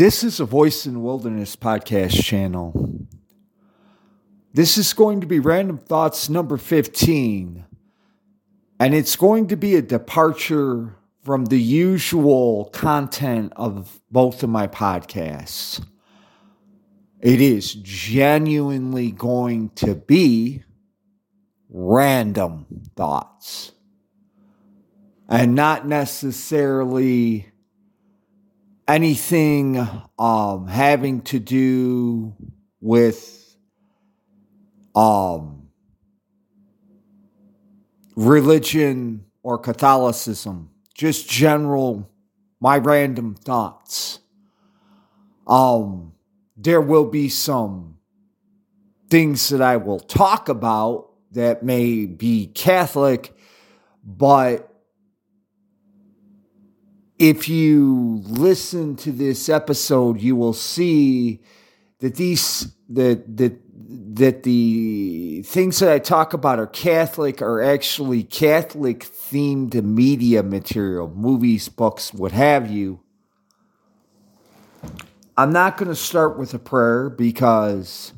This is a Voice in the Wilderness podcast channel. This is going to be Random Thoughts number 15, and it's going to be a departure from the usual content of both of my podcasts. It is genuinely going to be random thoughts and not necessarily anything um, having to do with um, religion or Catholicism, just general, my random thoughts. Um, there will be some things that I will talk about that may be Catholic, but if you listen to this episode, you will see that these that that that the things that I talk about are Catholic are actually Catholic themed media material, movies, books, what have you. I'm not going to start with a prayer because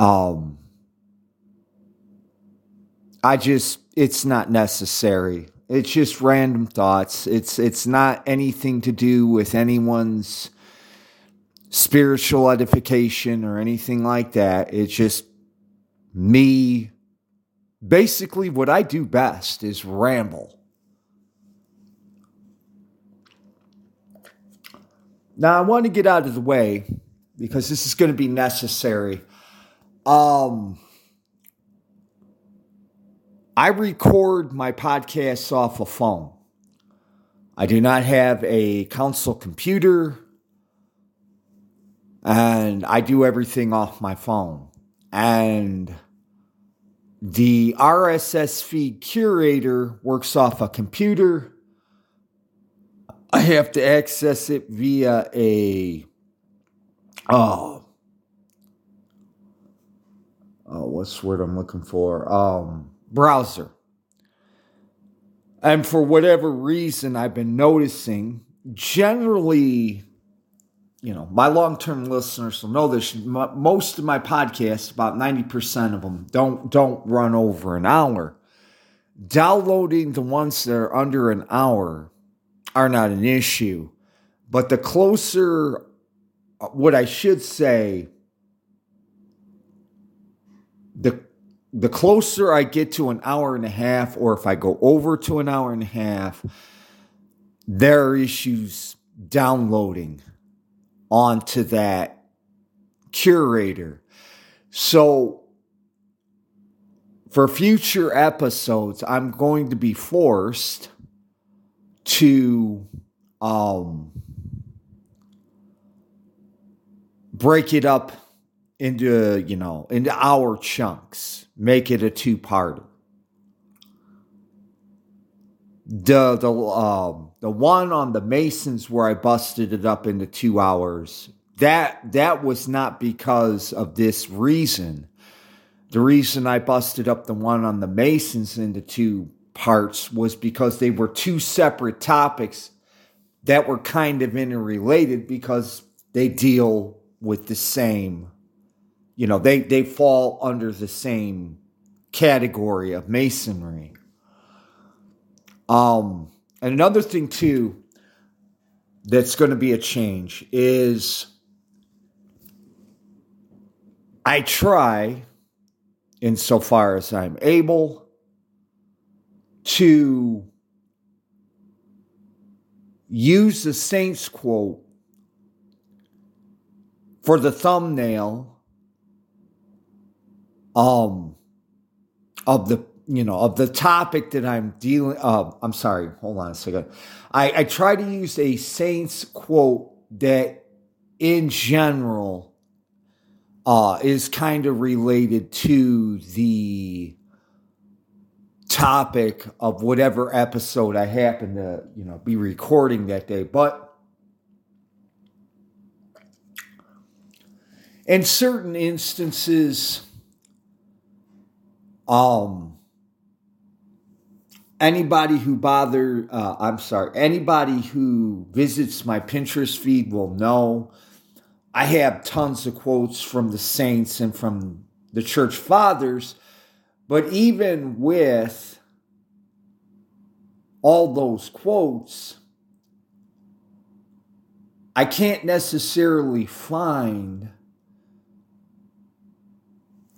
um I just it's not necessary. It's just random thoughts. It's it's not anything to do with anyone's spiritual edification or anything like that. It's just me basically what I do best is ramble. Now I want to get out of the way because this is going to be necessary. Um I record my podcasts off a phone. I do not have a console computer, and I do everything off my phone. And the RSS feed curator works off a computer. I have to access it via a oh, oh what's the word I'm looking for? Um browser. And for whatever reason, I've been noticing generally, you know, my long term listeners will know this. Most of my podcasts, about 90% of them, don't, don't run over an hour. Downloading the ones that are under an hour are not an issue. But the closer, uh, what I should say, the the closer I get to an hour and a half, or if I go over to an hour and a half, there are issues downloading onto that curator. So, for future episodes, I'm going to be forced to um, break it up into, you know, into hour chunks make it a two parter. The the um the one on the Masons where I busted it up into two hours. That that was not because of this reason. The reason I busted up the one on the Masons into two parts was because they were two separate topics that were kind of interrelated because they deal with the same you know, they, they fall under the same category of masonry. Um, and another thing too that's going to be a change is I try, insofar as I'm able, to use the Saints quote for the thumbnail um of the you know of the topic that I'm dealing uh, I'm sorry, hold on a second. I, I try to use a saint's quote that in general uh, is kind of related to the topic of whatever episode I happen to, you know, be recording that day. But in certain instances, um, anybody who bother uh, i'm sorry anybody who visits my pinterest feed will know i have tons of quotes from the saints and from the church fathers but even with all those quotes i can't necessarily find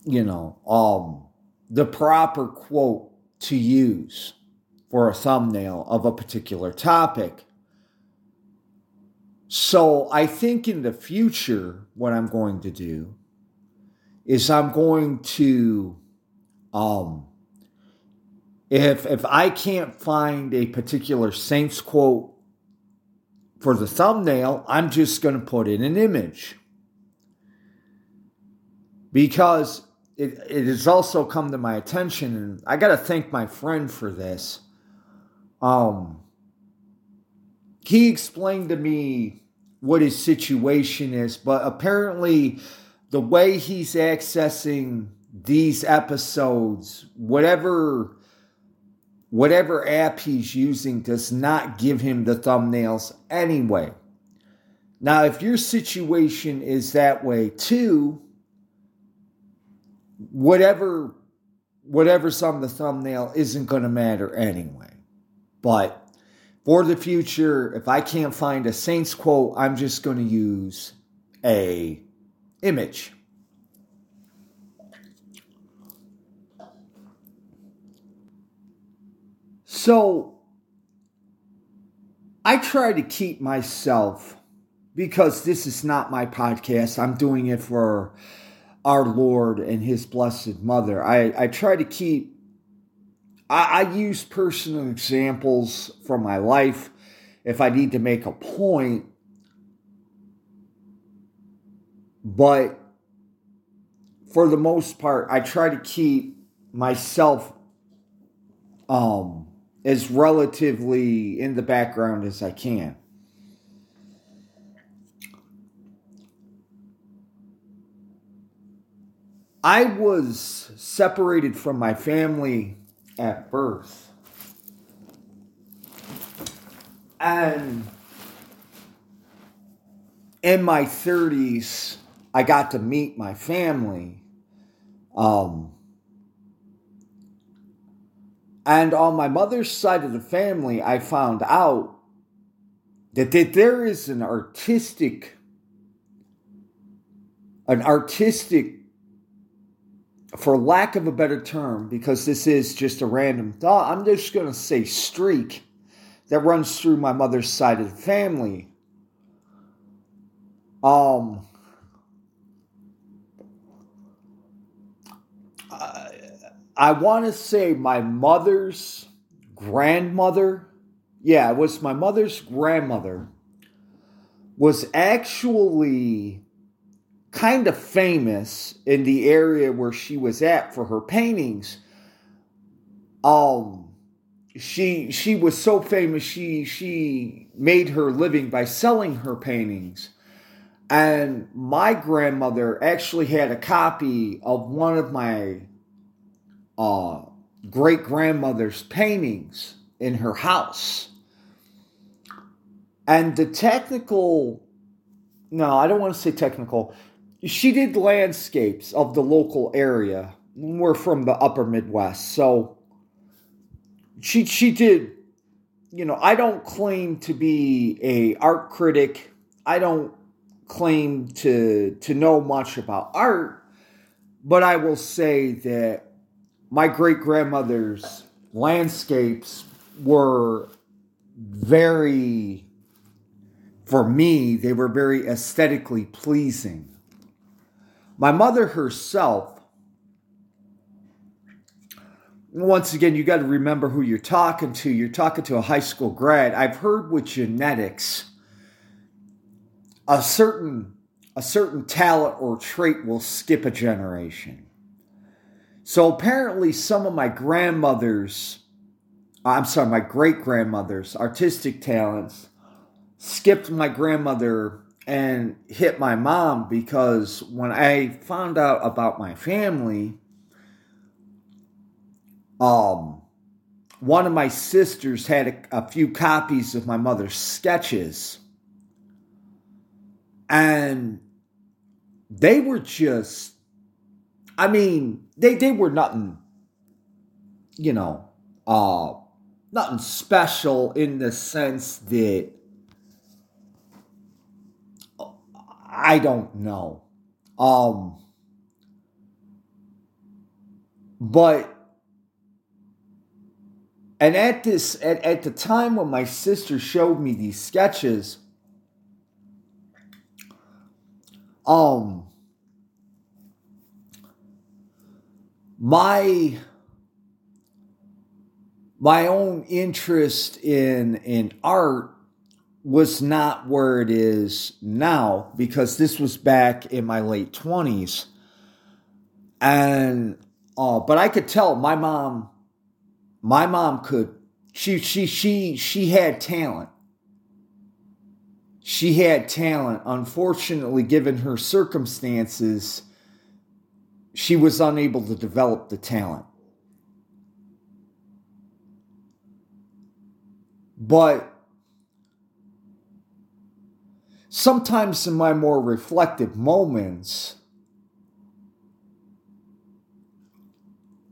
you know um the proper quote to use for a thumbnail of a particular topic. So I think in the future, what I'm going to do is I'm going to, um, if if I can't find a particular Saints quote for the thumbnail, I'm just going to put in an image because it, it has also come to my attention, and I got to thank my friend for this um, he explained to me what his situation is, but apparently, the way he's accessing these episodes, whatever whatever app he's using does not give him the thumbnails anyway. Now, if your situation is that way too, whatever whatever's on the thumbnail isn't going to matter anyway. But for the future, if I can't find a Saints quote, I'm just going to use a image. So I try to keep myself because this is not my podcast. I'm doing it for our Lord and His Blessed Mother. I, I try to keep I, I use personal examples from my life if I need to make a point, but for the most part, I try to keep myself um, as relatively in the background as I can. I was separated from my family at birth. And in my 30s, I got to meet my family. Um, and on my mother's side of the family, I found out that, that there is an artistic, an artistic for lack of a better term, because this is just a random thought, I'm just going to say streak that runs through my mother's side of the family. Um, I, I want to say my mother's grandmother, yeah, it was my mother's grandmother, was actually kind of famous in the area where she was at for her paintings. Um, she she was so famous she she made her living by selling her paintings. And my grandmother actually had a copy of one of my uh, great grandmother's paintings in her house. And the technical, no, I don't want to say technical she did landscapes of the local area. We're from the upper Midwest, so she she did. You know, I don't claim to be a art critic. I don't claim to to know much about art, but I will say that my great grandmother's landscapes were very for me they were very aesthetically pleasing my mother herself, once again, you got to remember who you're talking to. You're talking to a high school grad. I've heard with genetics, a certain a certain talent or trait will skip a generation. So apparently, some of my grandmother's, I'm sorry, my great grandmother's artistic talents skipped my grandmother and hit my mom because when I found out about my family, um, one of my sisters had a, a few copies of my mother's sketches. And they were just, I mean, they, they were nothing, you know, uh, nothing special in the sense that I don't know. Um, but and at this at, at the time when my sister showed me these sketches um my my own interest in in art was not where it is now because this was back in my late 20s and uh, but I could tell my mom my mom could she she she she had talent. She had talent. Unfortunately given her circumstances she was unable to develop the talent. But sometimes in my more reflective moments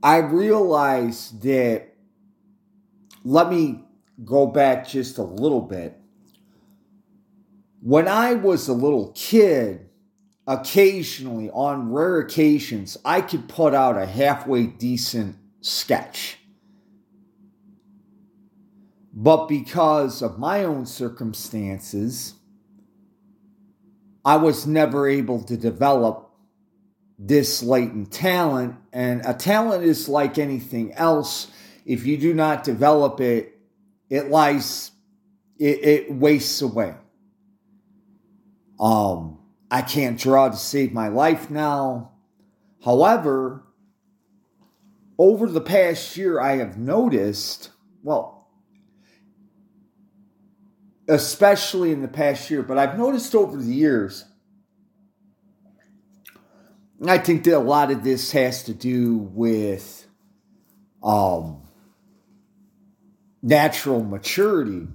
i realize that let me go back just a little bit. When I was a little kid, occasionally, on rare occasions, I could put out a halfway decent sketch. But because of my own circumstances, I was never able to develop this latent talent. And a talent is like anything else if you do not develop it, it lies, it, it wastes away. Um, I can't draw to save my life now. However, over the past year, I have noticed, well, especially in the past year, but I've noticed over the years, I think that a lot of this has to do with um, natural maturity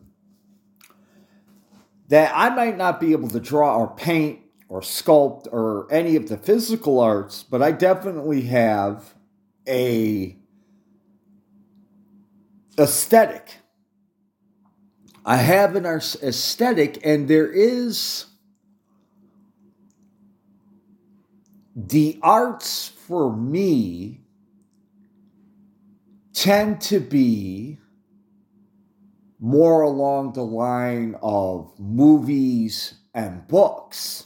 that I might not be able to draw or paint or sculpt or any of the physical arts, but I definitely have a aesthetic. I have an aesthetic, and there is the arts for me tend to be more along the line of movies and books.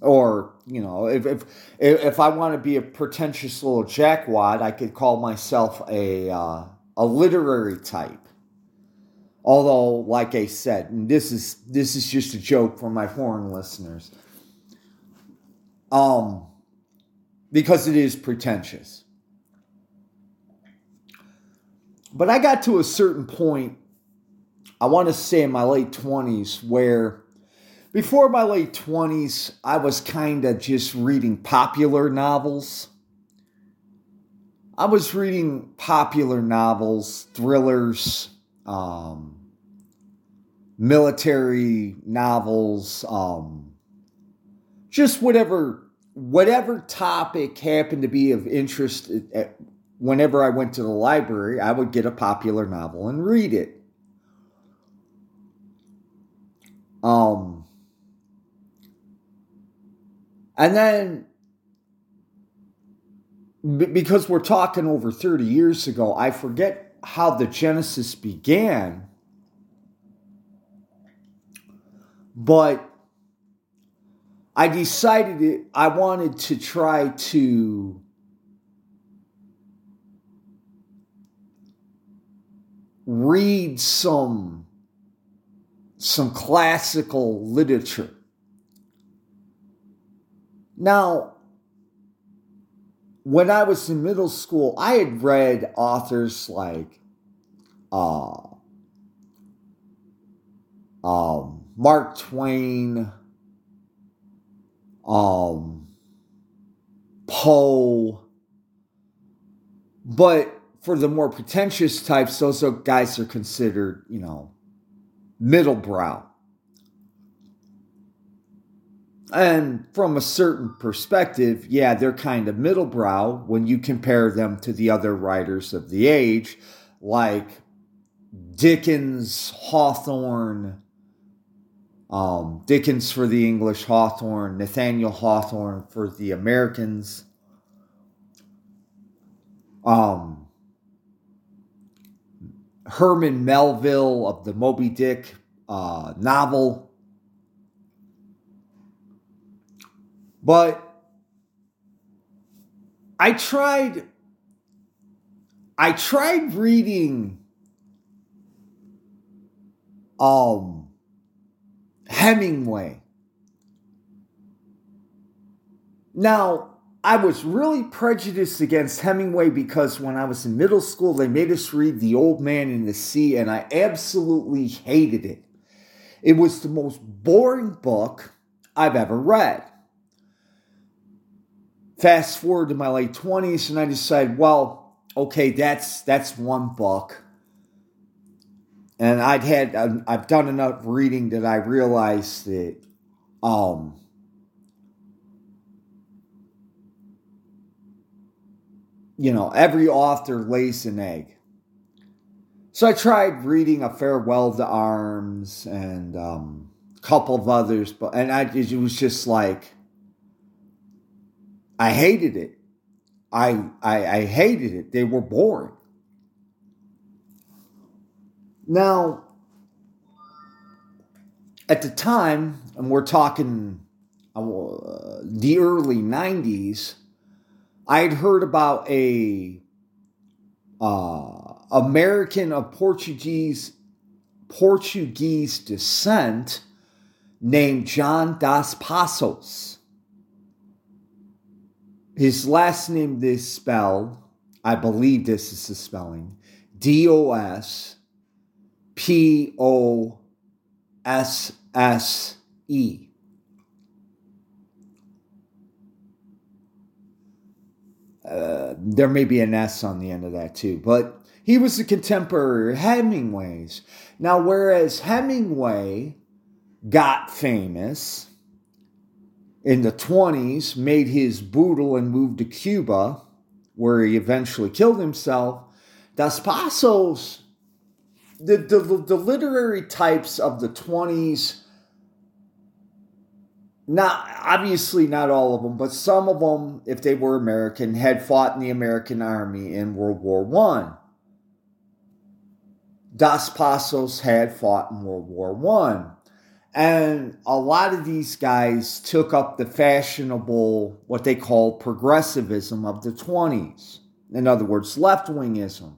Or, you know, if, if, if I want to be a pretentious little jackwad, I could call myself a, uh, a literary type. Although, like I said, and this is this is just a joke for my foreign listeners. Um, because it is pretentious. But I got to a certain point, I want to say in my late 20s, where before my late 20s, I was kind of just reading popular novels. I was reading popular novels, thrillers, um, military novels, um, just whatever whatever topic happened to be of interest at, whenever I went to the library, I would get a popular novel and read it. Um, and then, because we're talking over 30 years ago, I forget how the Genesis began, but I decided it, I wanted to try to read some some classical literature. Now, when I was in middle school, I had read authors like uh, um, Mark Twain, um, Poe, but for the more pretentious types, those guys are considered, you know, middle brow. And from a certain perspective, yeah, they're kind of middle brow when you compare them to the other writers of the age, like Dickens, Hawthorne, um, Dickens for the English, Hawthorne, Nathaniel Hawthorne for the Americans. Um, Herman Melville of the Moby Dick uh, novel. But I tried I tried reading um Hemingway. Now, I was really prejudiced against Hemingway because when I was in middle school, they made us read The Old Man and the Sea, and I absolutely hated it. It was the most boring book I've ever read. Fast forward to my late 20s, and I decided, well, okay, that's that's one book. And I'd had I've done enough reading that I realized that um you know, every author lays an egg. So I tried reading A Farewell to Arms and um, a couple of others, but and I it was just like I hated it. I, I I hated it. They were boring. Now, at the time, and we're talking uh, the early '90s I had heard about a uh, American of Portuguese Portuguese descent named John Dos Passos. His last name is spelled, I believe this is the spelling, D O S P O S S E. Uh, there may be an S on the end of that too, but he was a contemporary of Hemingway's. Now, whereas Hemingway got famous in the 20s, made his boodle and moved to Cuba, where he eventually killed himself, Dos Passos, the, the, the literary types of the 20s not obviously not all of them, but some of them, if they were American, had fought in the American Army in World War One. Dos Passos had fought in World War One. And a lot of these guys took up the fashionable, what they call progressivism of the 20s. In other words, left wingism.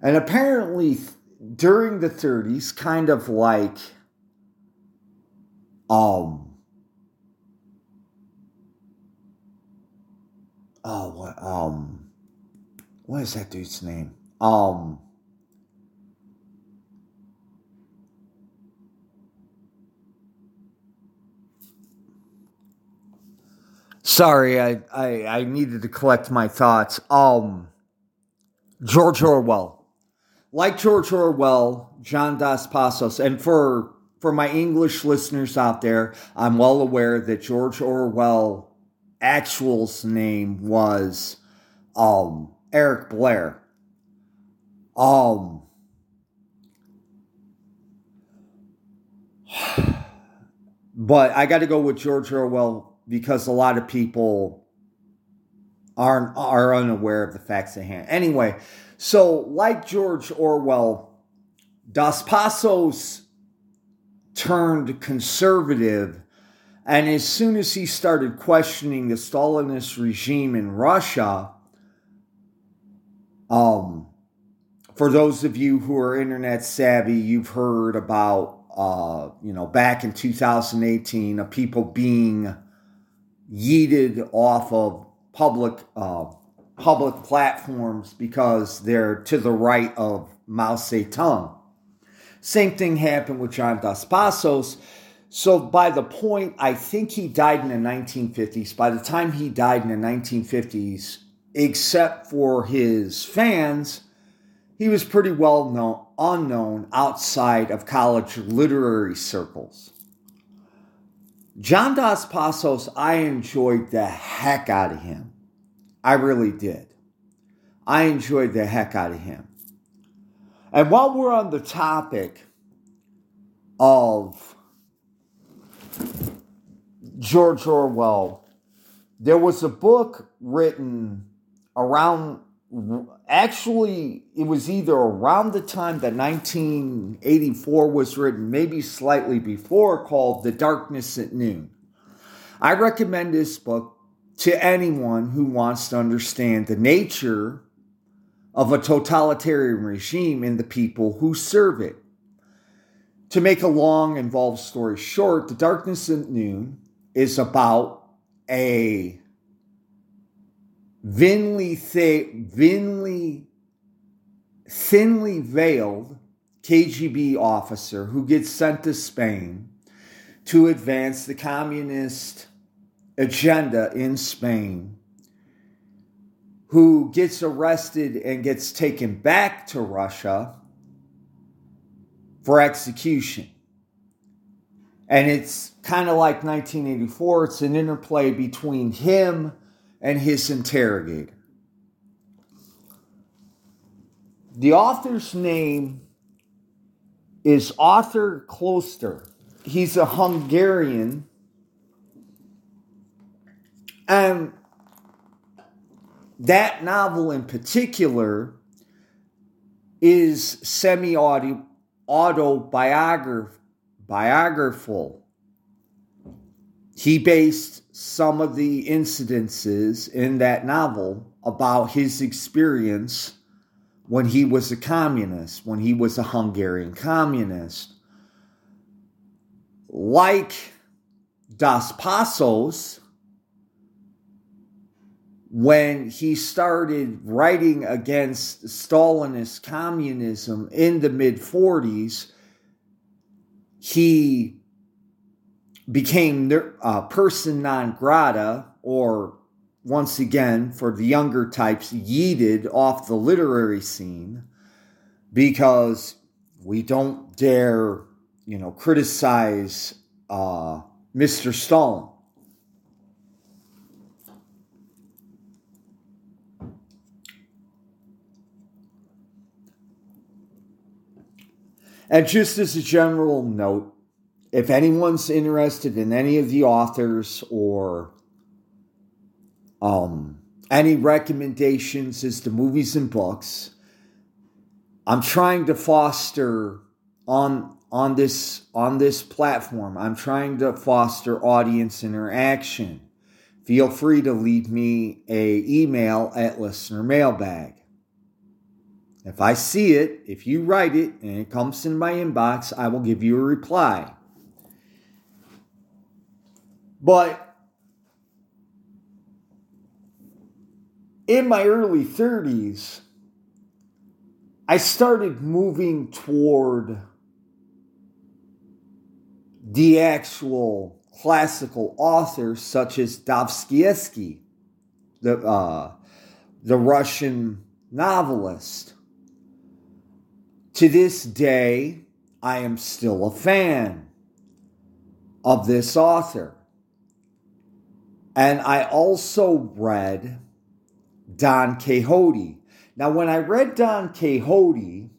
And apparently, during the 30s, kind of like um, oh what um what is that dude's name? Um Sorry, I, I I needed to collect my thoughts. Um George Orwell. Like George Orwell, John Dos Passos, and for for my English listeners out there, I'm well aware that George Orwell actual's name was um, Eric Blair. Um, but I got to go with George Orwell because a lot of people aren't are unaware of the facts at hand. Anyway, so like George Orwell, Dos Passos turned conservative and as soon as he started questioning the Stalinist regime in Russia, um, for those of you who are internet savvy, you've heard about, uh, you know, back in 2018, of people being yeeted off of public uh, public platforms because they're to the right of Mao Zedong. Same thing happened with John Dos Passos so by the point, I think he died in the 1950s. By the time he died in the 1950s, except for his fans, he was pretty well known, unknown outside of college literary circles. John Dos Passos, I enjoyed the heck out of him. I really did. I enjoyed the heck out of him. And while we're on the topic of George Orwell, there was a book written around actually it was either around the time that 1984 was written maybe slightly before called the darkness at noon. I recommend this book to anyone who wants to understand the nature of a totalitarian regime and the people who serve it. To make a long involved story short the darkness at noon is about a thinly, th- thinly, thinly veiled KGB officer who gets sent to Spain to advance the communist agenda in Spain, who gets arrested and gets taken back to Russia for execution. And it's kind of like 1984, it's an interplay between him and his interrogator. The author's name is Arthur Koestler. He's a Hungarian. And that novel in particular is semi autobiographical. He based some of the incidences in that novel about his experience when he was a communist, when he was a Hungarian communist. Like Dos Passos, when he started writing against Stalinist communism in the mid 40s, he became uh, person non grata, or once again, for the younger types, yeeted off the literary scene because we don't dare, you know, criticize uh, Mr. Stalin. And just as a general note, if anyone's interested in any of the authors or um, any recommendations as to movies and books, I'm trying to foster on on this on this platform. I'm trying to foster audience interaction. Feel free to leave me a email at listener mailbag. If I see it, if you write it and it comes in my inbox, I will give you a reply. But in my early 30s, I started moving toward the actual classical authors such as Dostoevsky, the, uh, the Russian novelist. To this day, I am still a fan of this author. And I also read Don Quixote. Now, when I read Don Quixote,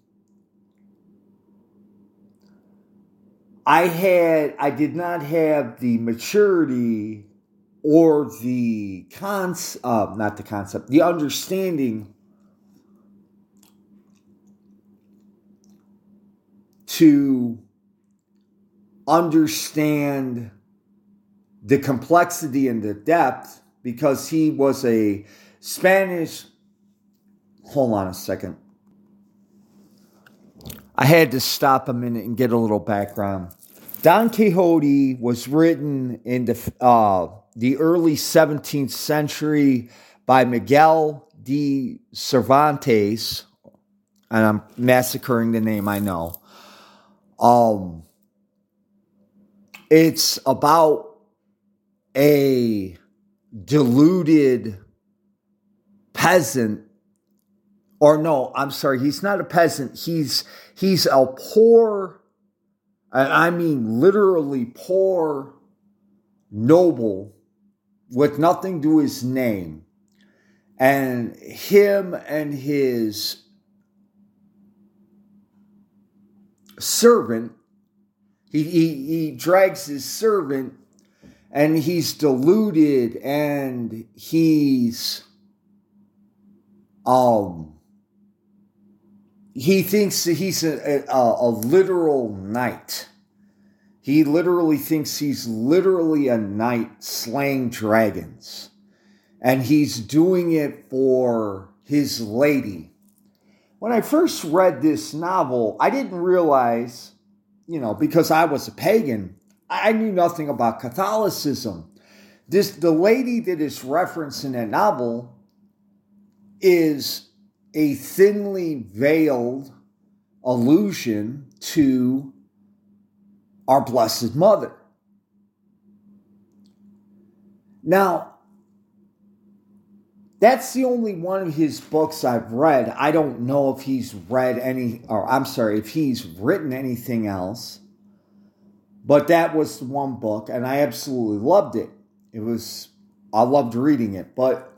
I had I did not have the maturity or the concept, uh, not the concept, the understanding to understand the complexity and the depth because he was a Spanish. Hold on a second. I had to stop a minute and get a little background. Don Quixote was written in the, uh, the early 17th century by Miguel de Cervantes, and I'm massacring the name, I know. Um, it's about a deluded peasant or no, I'm sorry, he's not a peasant. He's he's a poor and I mean literally poor noble with nothing to his name. And him and his servant, he, he, he drags his servant and he's deluded and he's um he thinks that he's a, a, a, literal knight. He literally thinks he's literally a knight slaying dragons. And he's doing it for his lady. When I first read this novel, I didn't realize, you know, because I was a pagan, I knew nothing about Catholicism. This the lady that is referenced in that novel is a thinly veiled allusion to our Blessed Mother. Now, that's the only one of his books I've read. I don't know if he's read any, or I'm sorry, if he's written anything else. But that was one book, and I absolutely loved it. It was, I loved reading it. But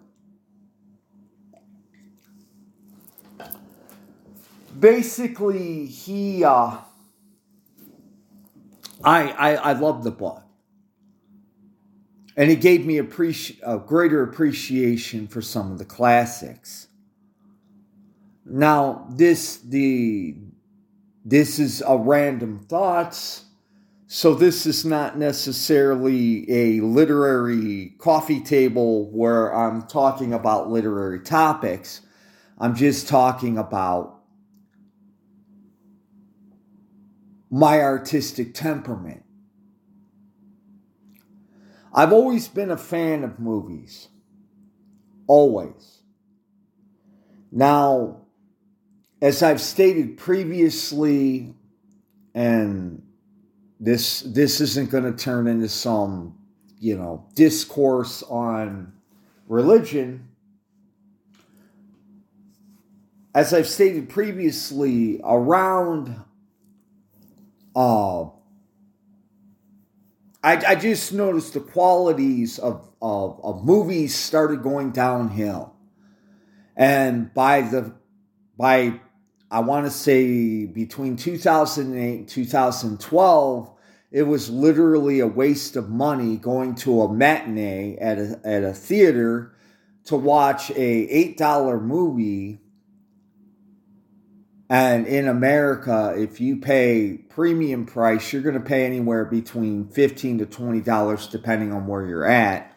basically he uh I, I I love the book. And it gave me appreci- a greater appreciation for some of the classics. Now, this the this is a random thoughts. So this is not necessarily a literary coffee table where I'm talking about literary topics. I'm just talking about my artistic temperament. I've always been a fan of movies. Always. Now, as I've stated previously, and this this isn't going to turn into some, you know, discourse on religion. As I've stated previously, around uh, I, I just noticed the qualities of, of, of movies started going downhill. And by the, by, I want to say between 2008 and 2012, it was literally a waste of money going to a matinee at a, at a theater to watch a $8 movie and in America, if you pay premium price, you're going to pay anywhere between 15 to $20, depending on where you're at,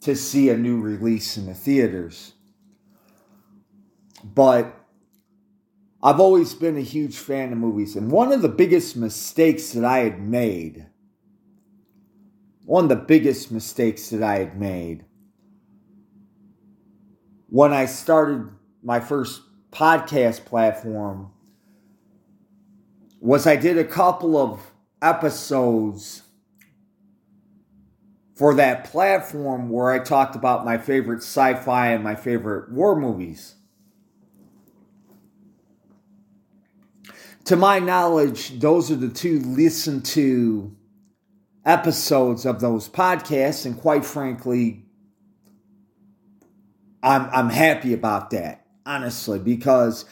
to see a new release in the theaters. But I've always been a huge fan of movies. And one of the biggest mistakes that I had made, one of the biggest mistakes that I had made when I started my first podcast platform was I did a couple of episodes for that platform where I talked about my favorite sci fi and my favorite war movies. To my knowledge, those are the two listened to episodes of those podcasts, and quite frankly, I'm, I'm happy about that honestly, because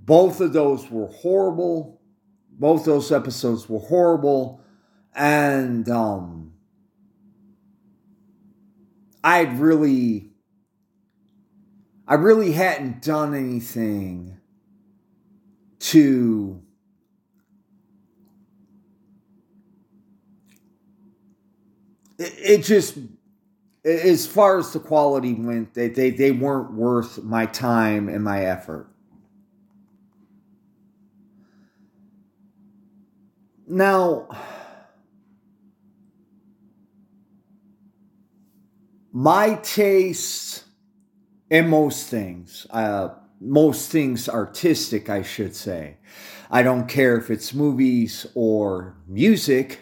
both of those were horrible. Both those episodes were horrible. And um, I really, I really hadn't done anything to it, just as far as the quality went, they, they, they weren't worth my time and my effort. Now, my taste in most things, uh, most things artistic, I should say. I don't care if it's movies or music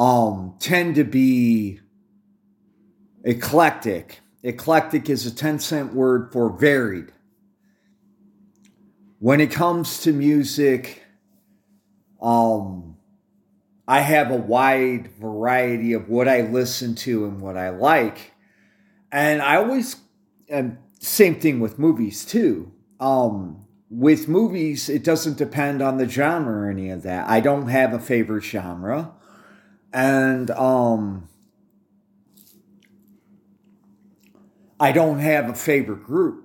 um, tend to be eclectic eclectic is a 10 cent word for varied. When it comes to music, um, I have a wide variety of what I listen to and what I like. And I always, and same thing with movies too. Um, with movies, it doesn't depend on the genre or any of that. I don't have a favorite genre. And um, I don't have a favorite group.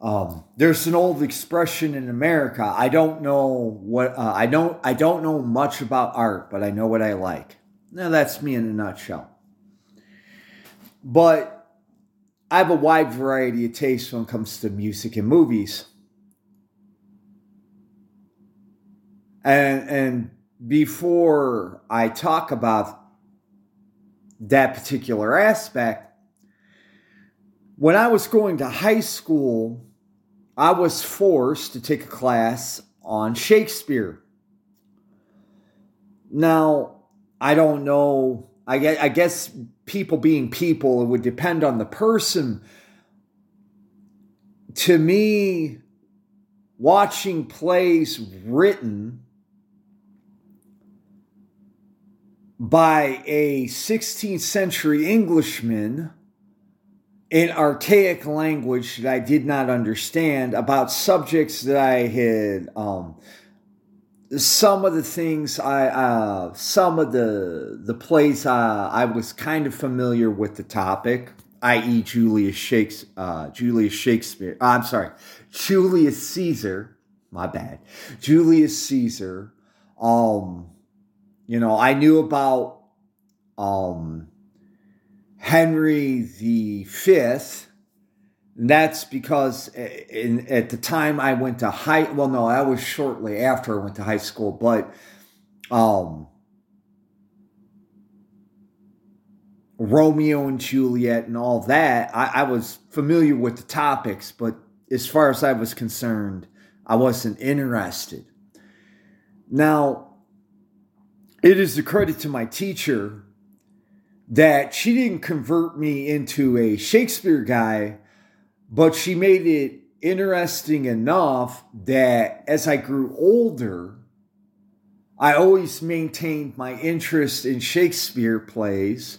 Um, there's an old expression in America. I don't know what uh, I don't. I don't know much about art, but I know what I like. Now that's me in a nutshell. But I have a wide variety of tastes when it comes to music and movies. And and before I talk about that particular aspect, when I was going to high school, I was forced to take a class on Shakespeare. Now, I don't know. I guess, I guess people being people, it would depend on the person. To me, watching plays written by a 16th century Englishman in archaic language that I did not understand about subjects that I had um, some of the things I uh, some of the the plays uh, I was kind of familiar with the topic, i.e. Julius Shakespeare. Uh, Julius Shakespeare. Uh, I'm sorry, Julius Caesar. My bad. Julius Caesar. Um, you know, I knew about um Henry the Fifth. That's because in, at the time I went to high, well, no, that was shortly after I went to high school, but um, Romeo and Juliet and all that, I, I was familiar with the topics, but as far as I was concerned, I wasn't interested. Now, it is a credit to my teacher that she didn't convert me into a Shakespeare guy, but she made it interesting enough that as I grew older, I always maintained my interest in Shakespeare plays.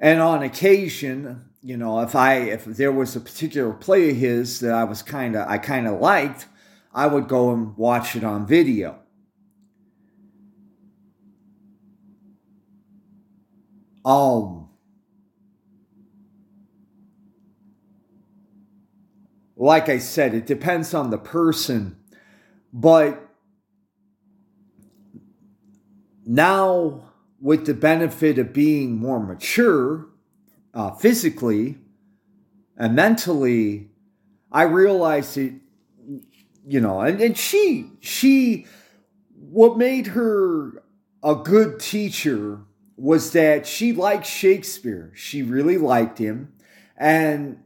And on occasion, you know, if I if there was a particular play of his that I was kind of I kind of liked, I would go and watch it on video. Um, like I said, it depends on the person, but now with the benefit of being more mature uh, physically and mentally, I realized it, you know, and, and she, she, what made her a good teacher was that she liked Shakespeare. She really liked him. And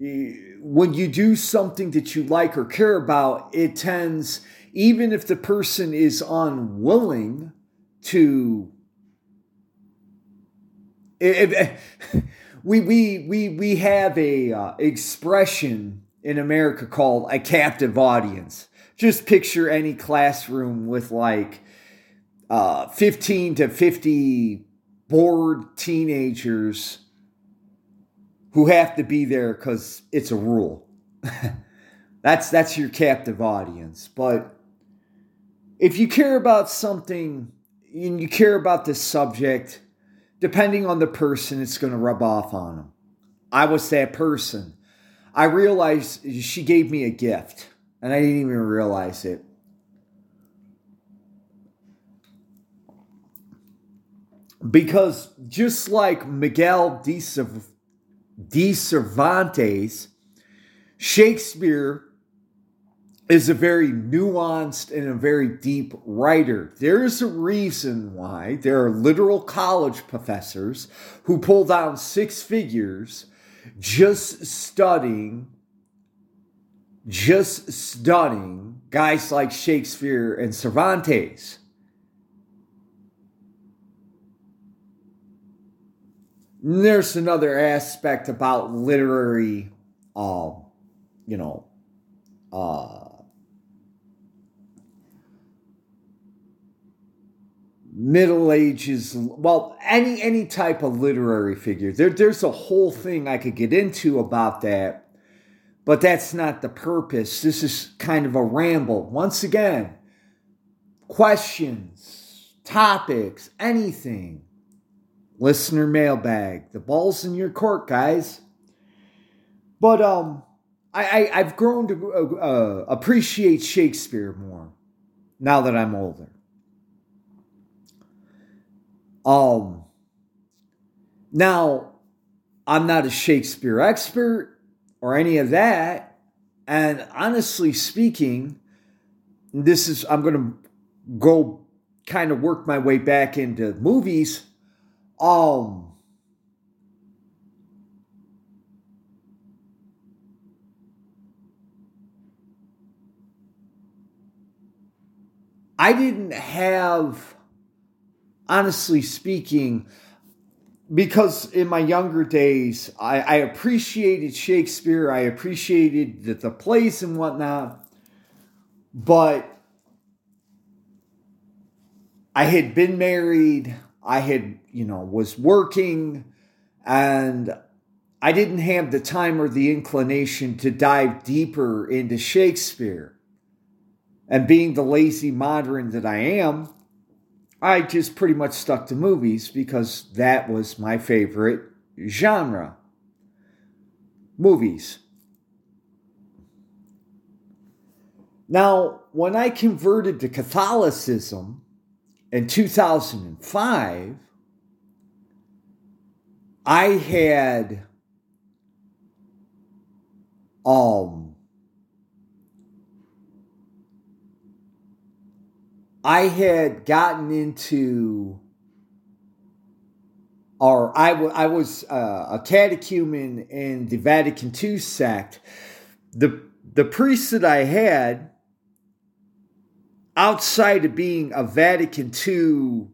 eh, when you do something that you like or care about, it tends, even if the person is unwilling to. If, eh, eh, we, we, we, we have a uh, expression in America called a captive audience. Just picture any classroom with like uh, 15 to 50 bored teenagers who have to be there because it's a rule. that's that's your captive audience. But if you care about something and you care about this subject, depending on the person, it's going to rub off on them. I was that person. I realized she gave me a gift, and I didn't even realize it. Because just like Miguel de, de Cervantes, Shakespeare is a very nuanced and a very deep writer. There is a reason why there are literal college professors who pull down six figures just studying just studying guys like Shakespeare and Cervantes. There's another aspect about literary, um, you know, uh, middle ages well any any type of literary figure. There, there's a whole thing i could get into about that but that's not the purpose. This is kind of a ramble. Once again questions topics anything listener mailbag the ball's in your court guys but um i, I have grown to uh, uh, appreciate shakespeare more now that i'm older um, now, I'm not a Shakespeare expert or any of that. And honestly speaking, this is, I'm going to go kind of work my way back into movies. Um, I didn't have honestly speaking, because in my younger days, I, I appreciated Shakespeare, I appreciated the, the plays and whatnot, but I had been married, I had, you know, was working, and I didn't have the time or the inclination to dive deeper into Shakespeare. And being the lazy modern that I am, I just pretty much stuck to movies because that was my favorite genre. Movies. Now, when I converted to Catholicism in 2005, I had um I had gotten into, or I, w- I was uh, a catechumen in the Vatican II sect. The, the priest that I had, outside of being a Vatican II,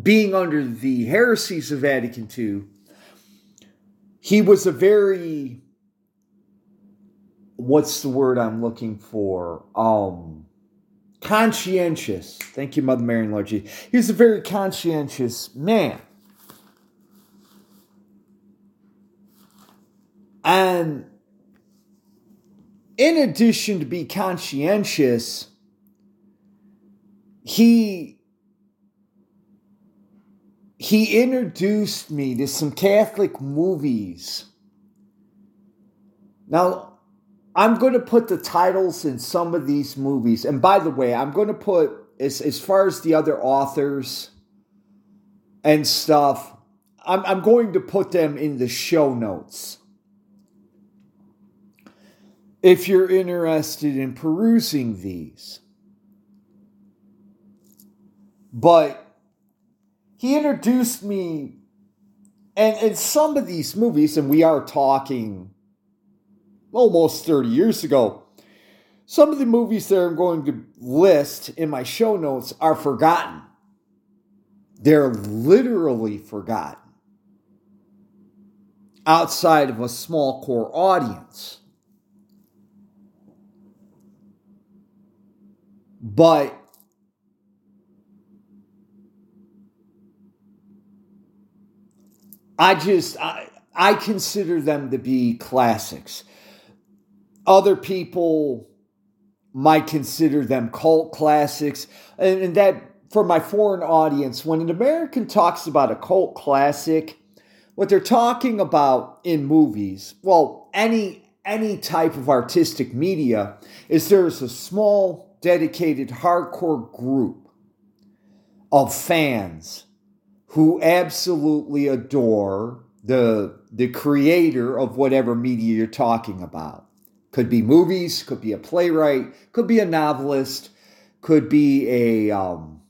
being under the heresies of Vatican II, he was a very, what's the word I'm looking for? Um, conscientious. Thank you, Mother Mary and Lord Jesus. He's a very conscientious man. And in addition to be conscientious, he he introduced me to some Catholic movies. Now, I'm going to put the titles in some of these movies. And by the way, I'm going to put, as, as far as the other authors and stuff, I'm, I'm going to put them in the show notes. If you're interested in perusing these. But he introduced me, and in some of these movies, and we are talking almost 30 years ago. Some of the movies that I'm going to list in my show notes are forgotten. They're literally forgotten outside of a small core audience. But I just I, I consider them to be classics. Other people might consider them cult classics. And, and that, for my foreign audience, when an American talks about a cult classic, what they're talking about in movies, well, any any type of artistic media, is there's a small, dedicated, hardcore group of fans who absolutely adore the the creator of whatever media you're talking about. Could be movies, could be a playwright, could be a novelist, could be a um,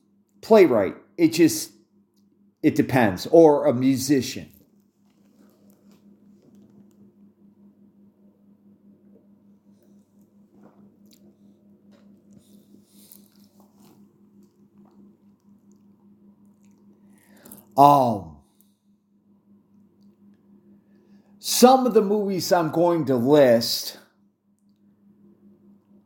playwright. It just, it depends. Or a musician. Um, some of the movies I'm going to list,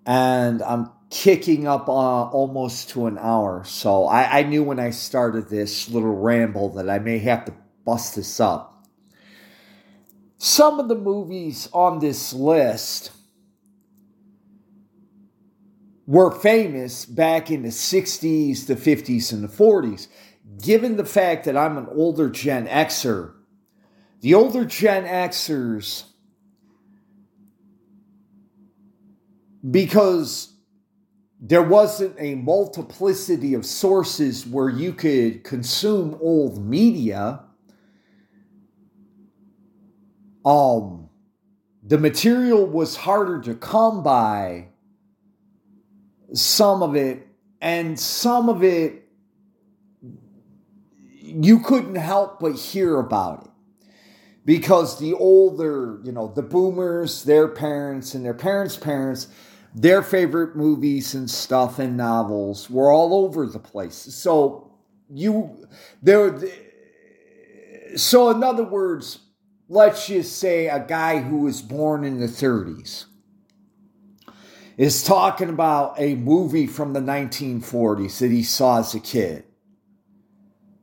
and I'm kicking up uh, almost to an hour. So I, I knew when I started this little ramble that I may have to bust this up. Some of the movies on this list were famous back in the 60s, the 50s, and the 40s. Given the fact that I'm an older Gen Xer, the older Gen Xers, because there wasn't a multiplicity of sources where you could consume old media, um, the material was harder to come by some of it, and some of it you couldn't help but hear about it because the older, you know, the boomers, their parents, and their parents' parents, their favorite movies and stuff and novels were all over the place. So you there so in other words, let's just say a guy who was born in the 30s is talking about a movie from the 1940s that he saw as a kid.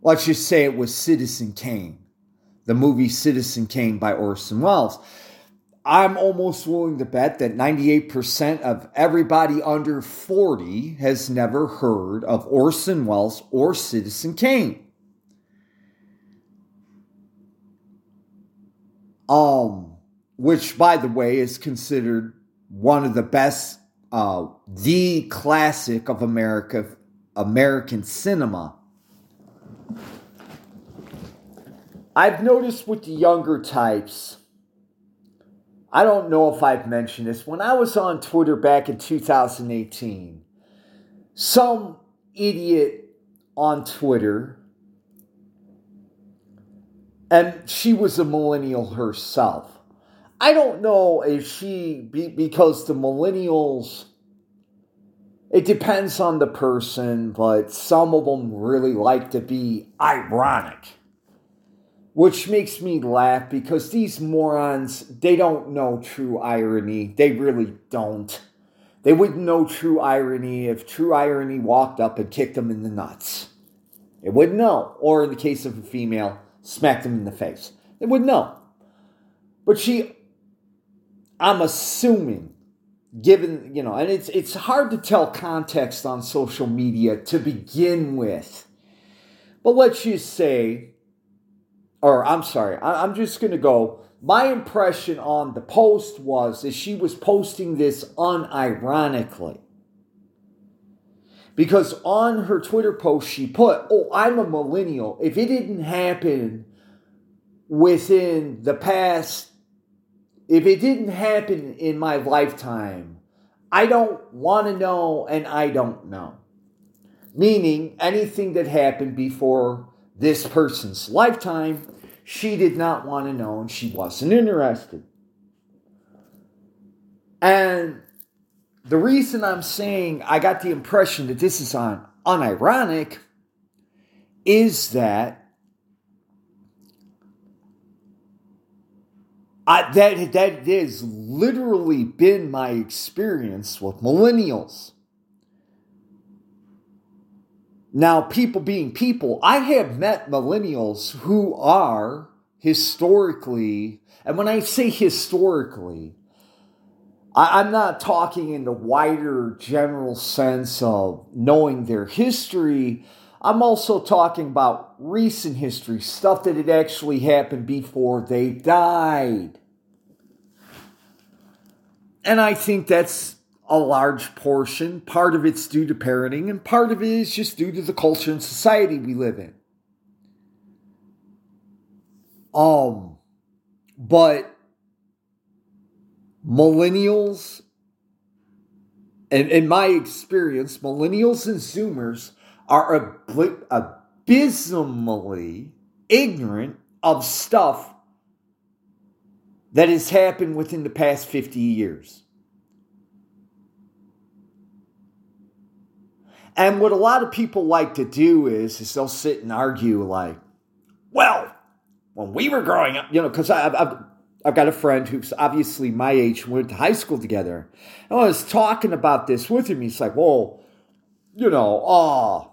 Let's just say it was Citizen Kane, the movie Citizen Kane by Orson Welles. I'm almost willing to bet that 98% of everybody under 40 has never heard of Orson Welles or Citizen Kane. Um, which, by the way, is considered one of the best uh, the classic of America, American cinema. I've noticed with the younger types, I don't know if I've mentioned this. When I was on Twitter back in 2018, some idiot on Twitter, and she was a millennial herself, I don't know if she because the millennials. It depends on the person, but some of them really like to be ironic. Which makes me laugh because these morons, they don't know true irony. They really don't. They wouldn't know true irony if true irony walked up and kicked them in the nuts. They wouldn't know. Or in the case of a female, smacked them in the face. They wouldn't know. But she I'm assuming, given, you know, and it's it's hard to tell context on social media to begin with. But let's just say, or I'm sorry, I'm just going to go. My impression on the post was that she was posting this unironically. Because on her Twitter post, she put, Oh, I'm a millennial. If it didn't happen within the past if it didn't happen in my lifetime, I don't want to know and I don't know. Meaning, anything that happened before this person's lifetime, she did not want to know and she wasn't interested. And the reason I'm saying I got the impression that this is on unironic is that I, that that has literally been my experience with millennials. Now, people being people, I have met millennials who are historically, and when I say historically, I, I'm not talking in the wider general sense of knowing their history. I'm also talking about recent history, stuff that had actually happened before they died. And I think that's a large portion. Part of it's due to parenting, and part of it is just due to the culture and society we live in. Um, but millennials, and in my experience, millennials and Zoomers are abysmally ignorant of stuff that has happened within the past 50 years. And what a lot of people like to do is, is they'll sit and argue like, well, when we were growing up, you know, because I've, I've, I've got a friend who's obviously my age, we went to high school together. And I was talking about this with him. He's like, well, you know, ah,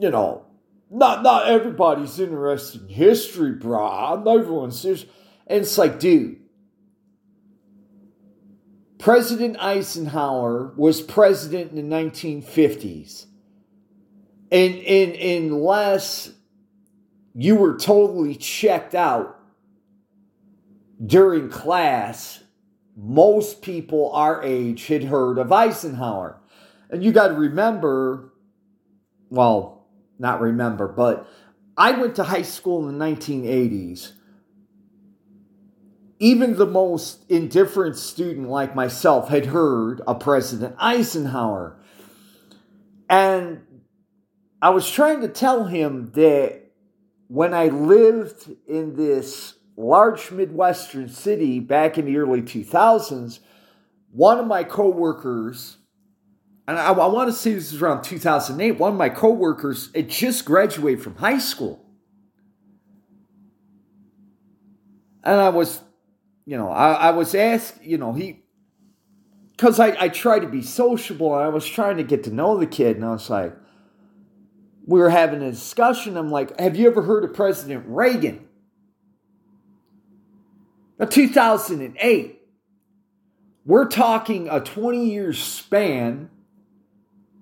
you know, not not everybody's interested in history, bro. Not everyone's. And it's like, dude, President Eisenhower was president in the 1950s. And in unless you were totally checked out during class, most people our age had heard of Eisenhower. And you got to remember, well, not remember, but I went to high school in the 1980s. Even the most indifferent student like myself had heard of President Eisenhower. And I was trying to tell him that when I lived in this large Midwestern city back in the early 2000s, one of my coworkers and I, I want to say this is around 2008. One of my coworkers had just graduated from high school. And I was, you know, I, I was asked, you know, he, because I, I try to be sociable and I was trying to get to know the kid. And I was like, we were having a discussion. I'm like, have you ever heard of President Reagan? Now, 2008, we're talking a 20 year span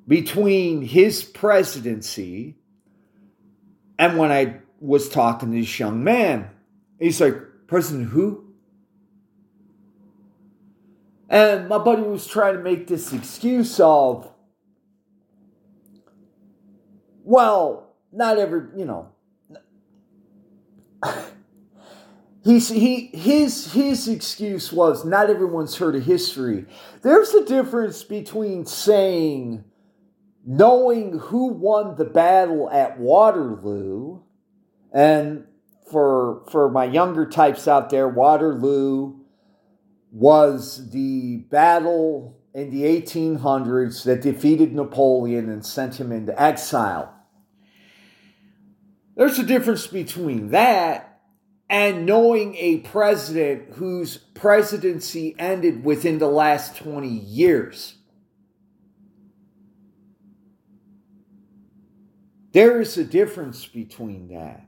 between his presidency and when I was talking to this young man. He's like, President who? And my buddy was trying to make this excuse of, well, not every, you know. He's, he his his excuse was not everyone's heard of history. There's a difference between saying knowing who won the battle at Waterloo, and for for my younger types out there, Waterloo was the battle in the 1800s that defeated Napoleon and sent him into exile. There's a difference between that and knowing a president whose presidency ended within the last 20 years. There is a difference between that.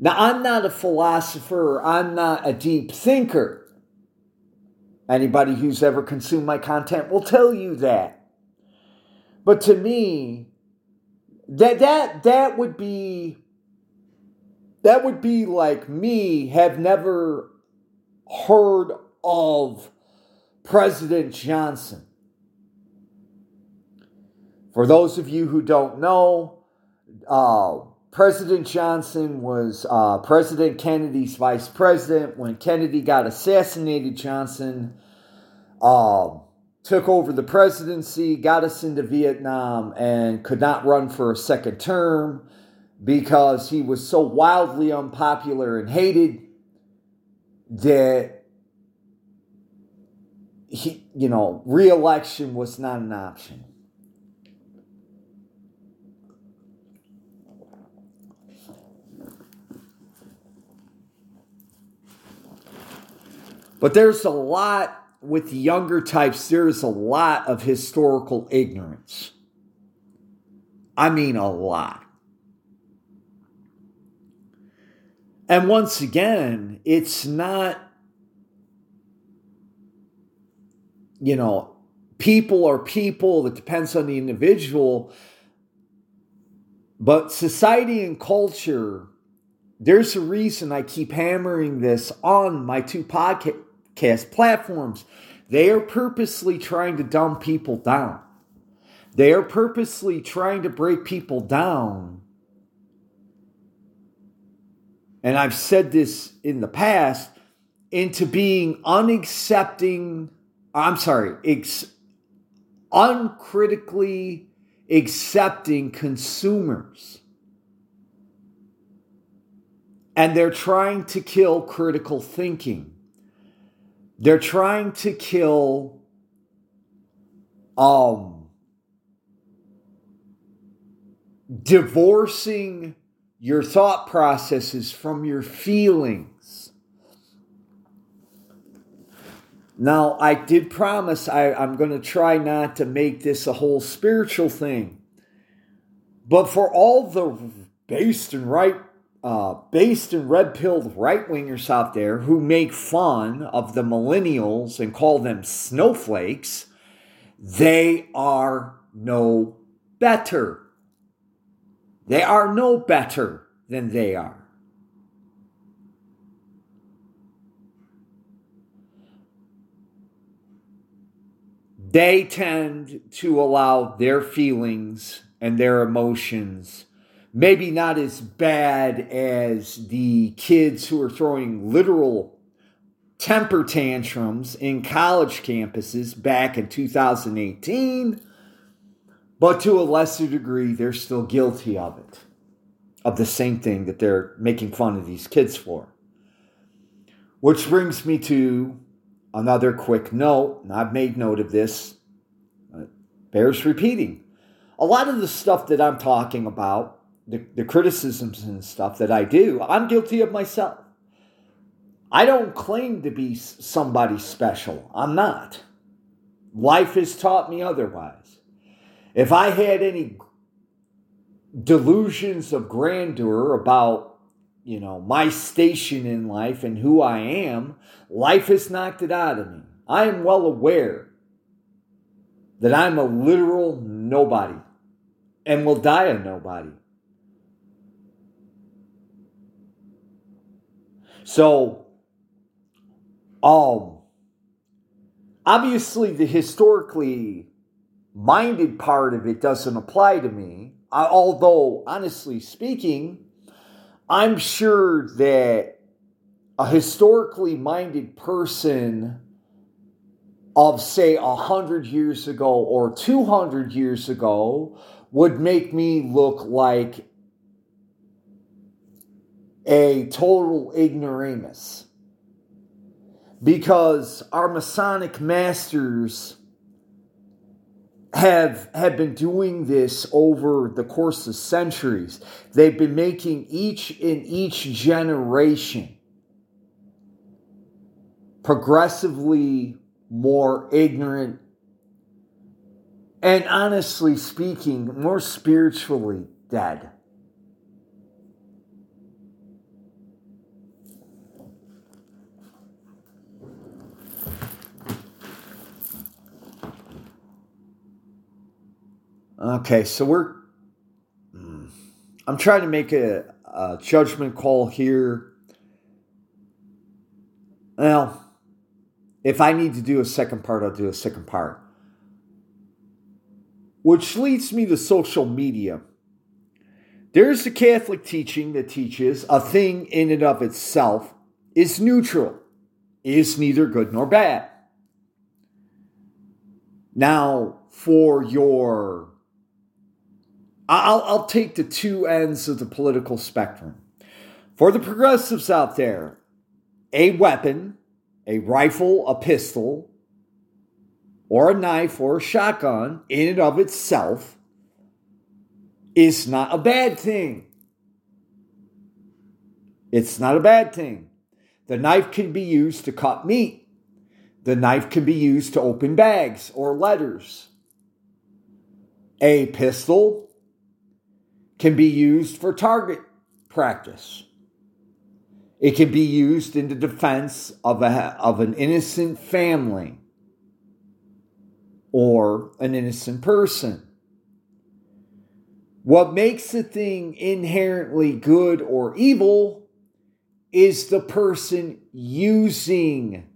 Now, I'm not a philosopher, I'm not a deep thinker. Anybody who's ever consumed my content will tell you that. But to me, that that that would be that would be like me have never heard of President Johnson. For those of you who don't know, uh, President Johnson was uh, President Kennedy's vice president. When Kennedy got assassinated, Johnson uh, took over the presidency, got us into Vietnam, and could not run for a second term because he was so wildly unpopular and hated that he, you know, reelection was not an option. But there's a lot with younger types, there's a lot of historical ignorance. I mean, a lot. And once again, it's not, you know, people are people, it depends on the individual. But society and culture, there's a reason I keep hammering this on my two podcasts podcast platforms. They are purposely trying to dumb people down. They are purposely trying to break people down. And I've said this in the past into being unaccepting, I'm sorry, ex, uncritically accepting consumers. And they're trying to kill critical thinking. They're trying to kill um divorcing your thought processes, from your feelings. Now, I did promise I, I'm going to try not to make this a whole spiritual thing. But for all the based and right, uh, based and red pilled right wingers out there who make fun of the millennials and call them snowflakes, they are no better. They are no better than they are. They tend to allow their feelings and their emotions, maybe not as bad as the kids who are throwing literal temper tantrums in college campuses back in 2018 but to a lesser degree, they're still guilty of it, of the same thing that they're making fun of these kids for. Which brings me to another quick note, and I've made note of this, bears repeating. A lot of the stuff that I'm talking about, the, the criticisms and stuff that I do, I'm guilty of myself. I don't claim to be somebody special. I'm not. Life has taught me otherwise. If I had any delusions of grandeur about, you know, my station in life and who I am, life has knocked it out of me. I am well aware that I'm a literal nobody and will die a nobody. So, um, obviously, the historically minded part of it doesn't apply to me. I, although, honestly speaking, I'm sure that a historically minded person of, say, 100 years ago or 200 years ago would make me look like a total ignoramus. Because our Masonic masters have have been doing this over the course of centuries. They've been making each in each generation progressively more ignorant and honestly speaking, more spiritually dead. Okay, so we're. I'm trying to make a, a judgment call here. Well, if I need to do a second part, I'll do a second part. Which leads me to social media. There's the Catholic teaching that teaches a thing in and of itself is neutral, is neither good nor bad. Now, for your I'll, I'll take the two ends of the political spectrum. For the progressives out there, a weapon, a rifle, a pistol, or a knife or a shotgun in and of itself is not a bad thing. It's not a bad thing. The knife can be used to cut meat. The knife can be used to open bags or letters. A pistol can be used for target practice. It can be used in the defense of, a, of an innocent family or an innocent person. What makes the thing inherently good or evil is the person using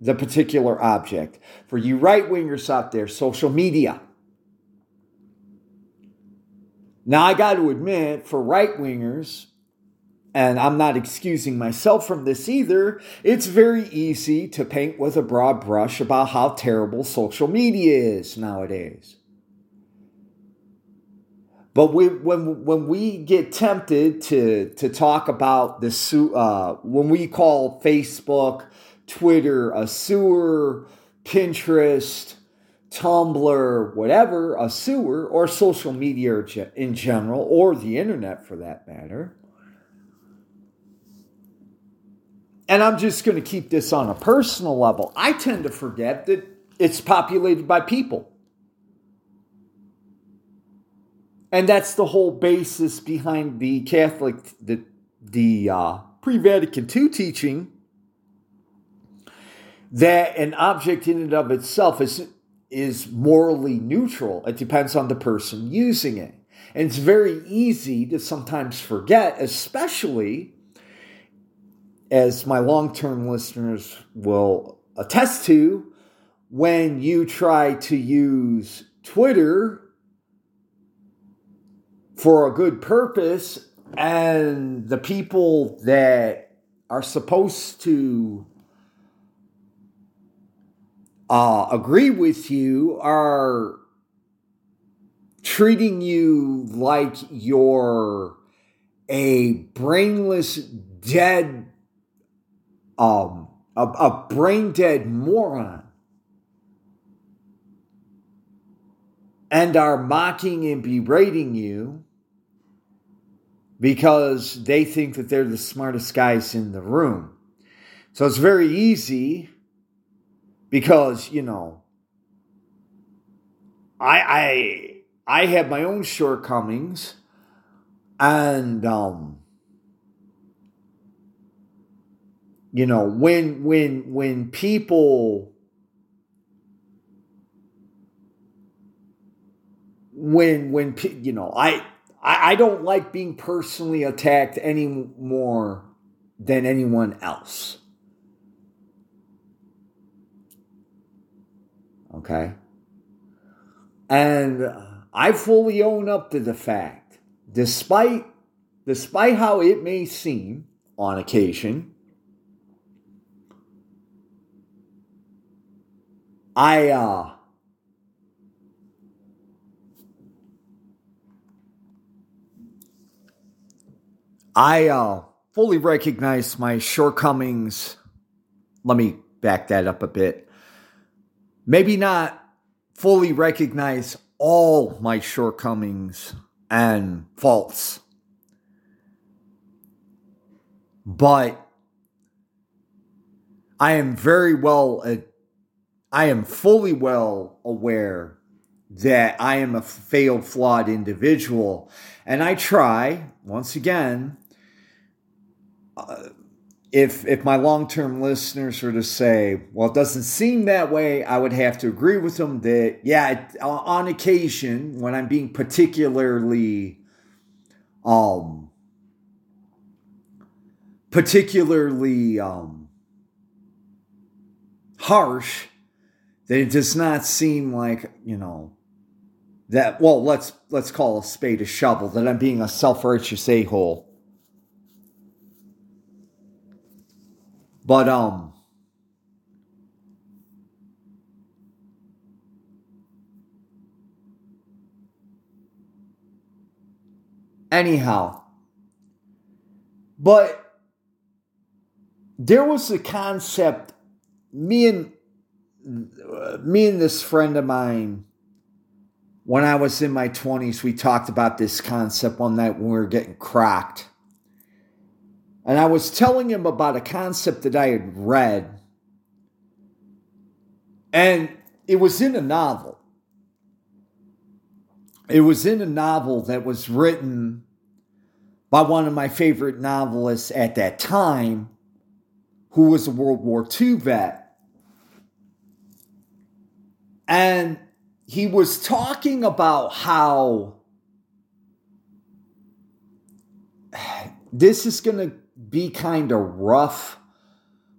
the particular object. For you right wingers out there, social media now, I got to admit, for right wingers, and I'm not excusing myself from this either, it's very easy to paint with a broad brush about how terrible social media is nowadays. But we, when when we get tempted to to talk about this, uh, when we call Facebook, Twitter a sewer, Pinterest, Tumblr, whatever, a sewer, or social media in general, or the internet for that matter. And I'm just going to keep this on a personal level. I tend to forget that it's populated by people. And that's the whole basis behind the Catholic, the, the uh, pre Vatican II teaching that an object in and of itself is is morally neutral. It depends on the person using it. And it's very easy to sometimes forget, especially as my long term listeners will attest to, when you try to use Twitter for a good purpose and the people that are supposed to uh, agree with you are treating you like you're a brainless, dead, um, a, a brain dead moron. And are mocking and berating you because they think that they're the smartest guys in the room. So it's very easy because, you know, I I I have my own shortcomings and um you know when when when people when when you know I I, I don't like being personally attacked any more than anyone else. Okay? And I fully own up to the fact, despite despite how it may seem on occasion, I uh I uh, fully recognize my shortcomings. Let me back that up a bit. Maybe not fully recognize all my shortcomings and faults, but I am very well, uh, I am fully well aware that I am a failed, flawed individual. And I try, once again, if if my long-term listeners were to say, "Well, it doesn't seem that way," I would have to agree with them that yeah, on occasion when I'm being particularly um particularly um harsh that it does not seem like, you know, that well, let's let's call a spade a shovel that I'm being a self-righteous a-hole But um anyhow but there was a concept me and me and this friend of mine when I was in my 20s we talked about this concept one night when we were getting cracked and I was telling him about a concept that I had read. And it was in a novel. It was in a novel that was written by one of my favorite novelists at that time, who was a World War II vet. And he was talking about how this is going to be kind of rough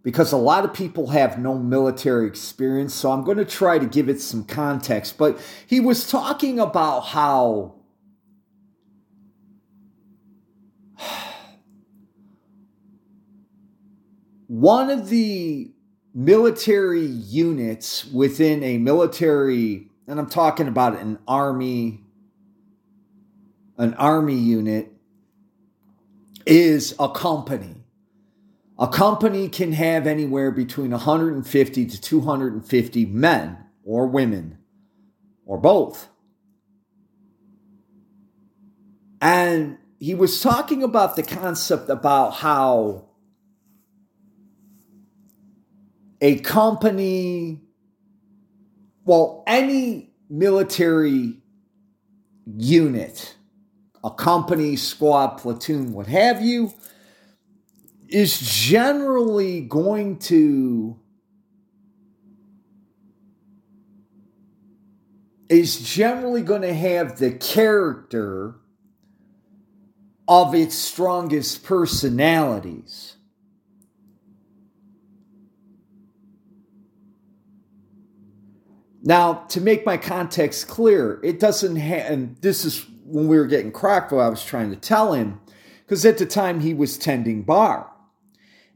because a lot of people have no military experience. So I'm going to try to give it some context. But he was talking about how. One of the military units within a military, and I'm talking about an army, an army unit is a company. A company can have anywhere between 150 to 250 men or women or both. And he was talking about the concept about how a company, well, any military unit, a company, squad, platoon, what have you, is generally going to is generally going to have the character of its strongest personalities. Now, to make my context clear, it doesn't have, and this is when we were getting Crockville, I was trying to tell him, because at the time he was tending bar.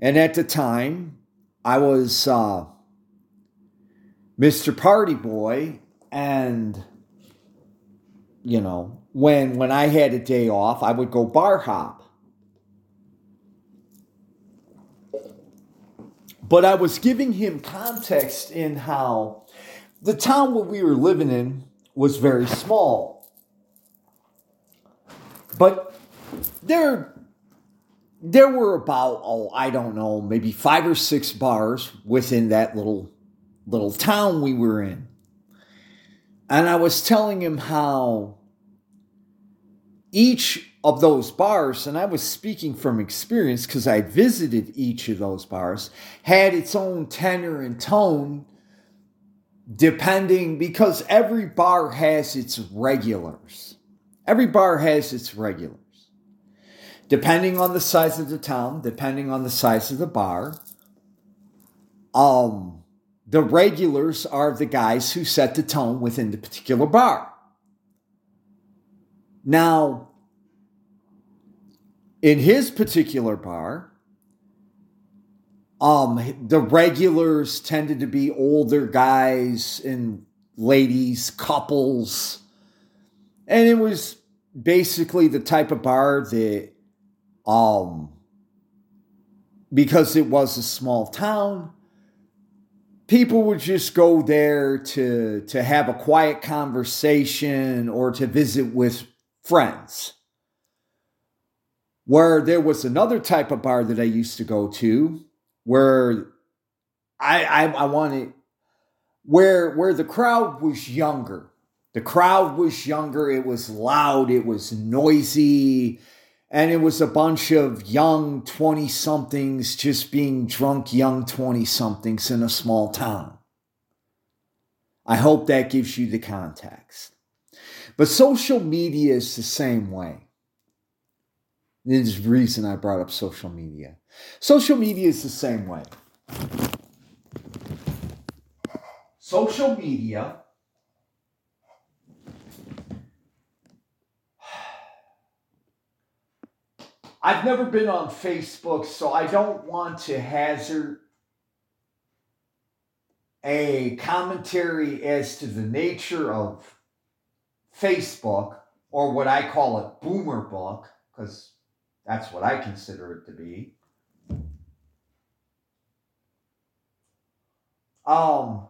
And at the time, I was uh, Mr. Party Boy, and you know, when when I had a day off, I would go bar hop. But I was giving him context in how the town where we were living in was very small. But there there were about oh I don't know maybe 5 or 6 bars within that little little town we were in. And I was telling him how each of those bars, and I was speaking from experience because I visited each of those bars, had its own tenor and tone depending because every bar has its regulars. Every bar has its regulars. Depending on the size of the town, depending on the size of the bar, um, the regulars are the guys who set the tone within the particular bar. Now, in his particular bar, um, the regulars tended to be older guys and ladies, couples. And it was basically the type of bar that, um, because it was a small town, people would just go there to to have a quiet conversation or to visit with friends. Where there was another type of bar that I used to go to where I I, I wanted where where the crowd was younger. The crowd was younger, it was loud, it was noisy, and it was a bunch of young 20 somethings just being drunk young 20 somethings in a small town. I hope that gives you the context. But social media is the same way. This is the reason I brought up social media. Social media is the same way. Social media I've never been on Facebook, so I don't want to hazard a commentary as to the nature of Facebook or what I call it boomer book, because that's what I consider it to be. Um,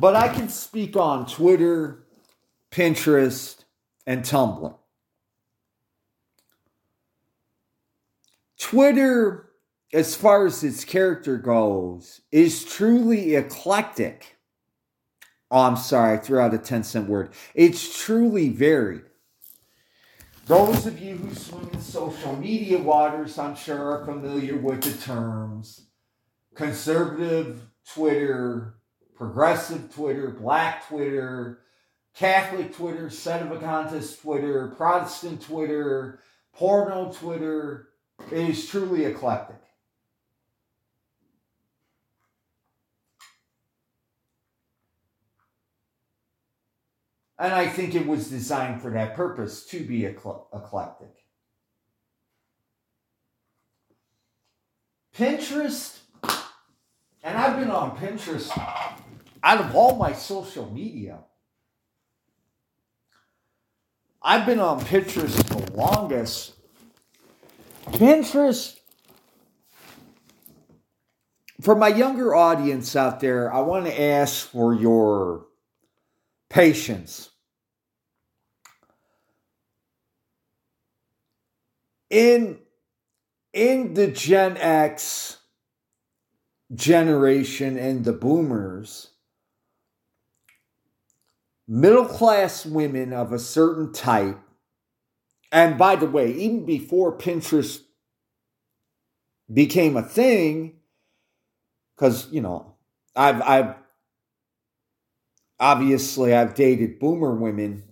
but I can speak on Twitter, Pinterest, and Tumblr. Twitter, as far as its character goes, is truly eclectic. Oh, I'm sorry, I threw out a 10 cent word. It's truly varied. Those of you who swim in social media waters, I'm sure, are familiar with the terms conservative Twitter, progressive Twitter, black Twitter, Catholic Twitter, Sedevacantist Twitter, Protestant Twitter, porno Twitter, it is truly eclectic. And I think it was designed for that purpose to be eclectic. Pinterest, and I've been on Pinterest out of all my social media. I've been on Pinterest the longest Pinterest, for my younger audience out there, I want to ask for your patience. In in the Gen X generation and the boomers, middle class women of a certain type, and by the way, even before Pinterest became a thing, because, you know, I've, I've, obviously I've dated boomer women.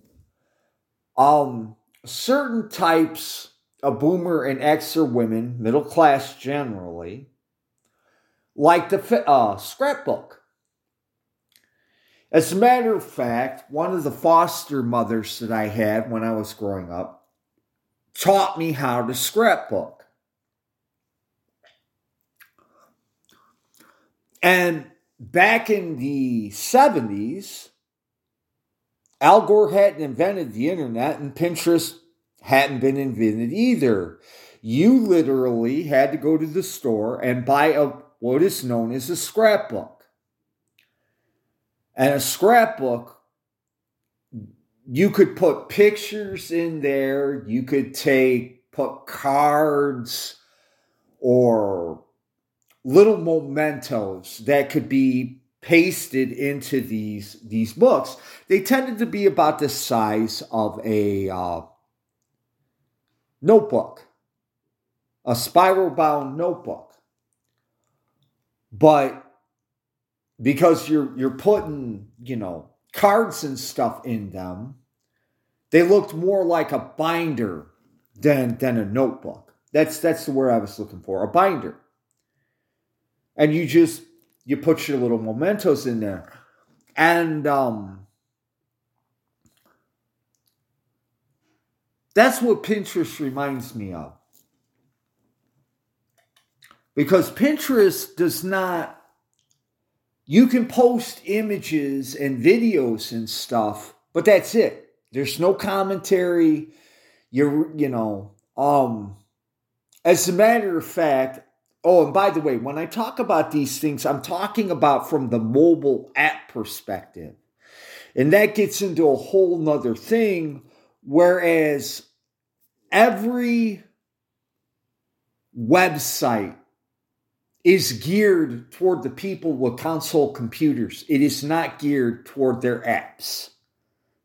Um, certain types of boomer and Xer women, middle class generally, like the uh, scrapbook. As a matter of fact, one of the foster mothers that I had when I was growing up taught me how to scrapbook. And back in the 70s, Al Gore hadn't invented the internet and Pinterest hadn't been invented either. You literally had to go to the store and buy a what is known as a scrapbook. And a scrapbook, you could put pictures in there, you could take, put cards or little mementos that could be pasted into these these books. They tended to be about the size of a uh, notebook, a spiral bound notebook. But because you're you're putting, you know, cards and stuff in them, they looked more like a binder than than a notebook. That's that's the word I was looking for, a binder. And you just you put your little mementos in there. And um that's what Pinterest reminds me of because Pinterest does not, you can post images and videos and stuff, but that's it. There's no commentary. You're, you know, um, as a matter of fact, oh, and by the way, when I talk about these things, I'm talking about from the mobile app perspective. And that gets into a whole nother thing. Whereas every website is geared toward the people with console computers. It is not geared toward their apps,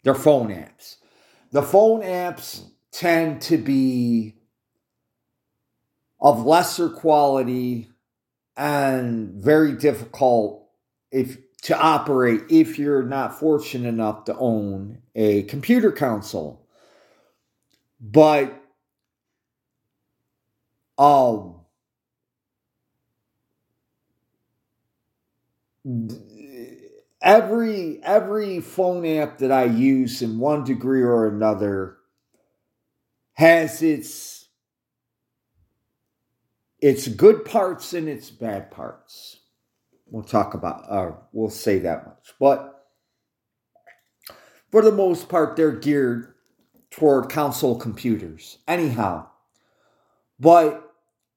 their phone apps. The phone apps tend to be of lesser quality and very difficult if to operate if you're not fortunate enough to own a computer console. But um every every phone app that I use in one degree or another has its its good parts and its bad parts. We'll talk about uh we'll say that much. But for the most part they're geared toward console computers. Anyhow, but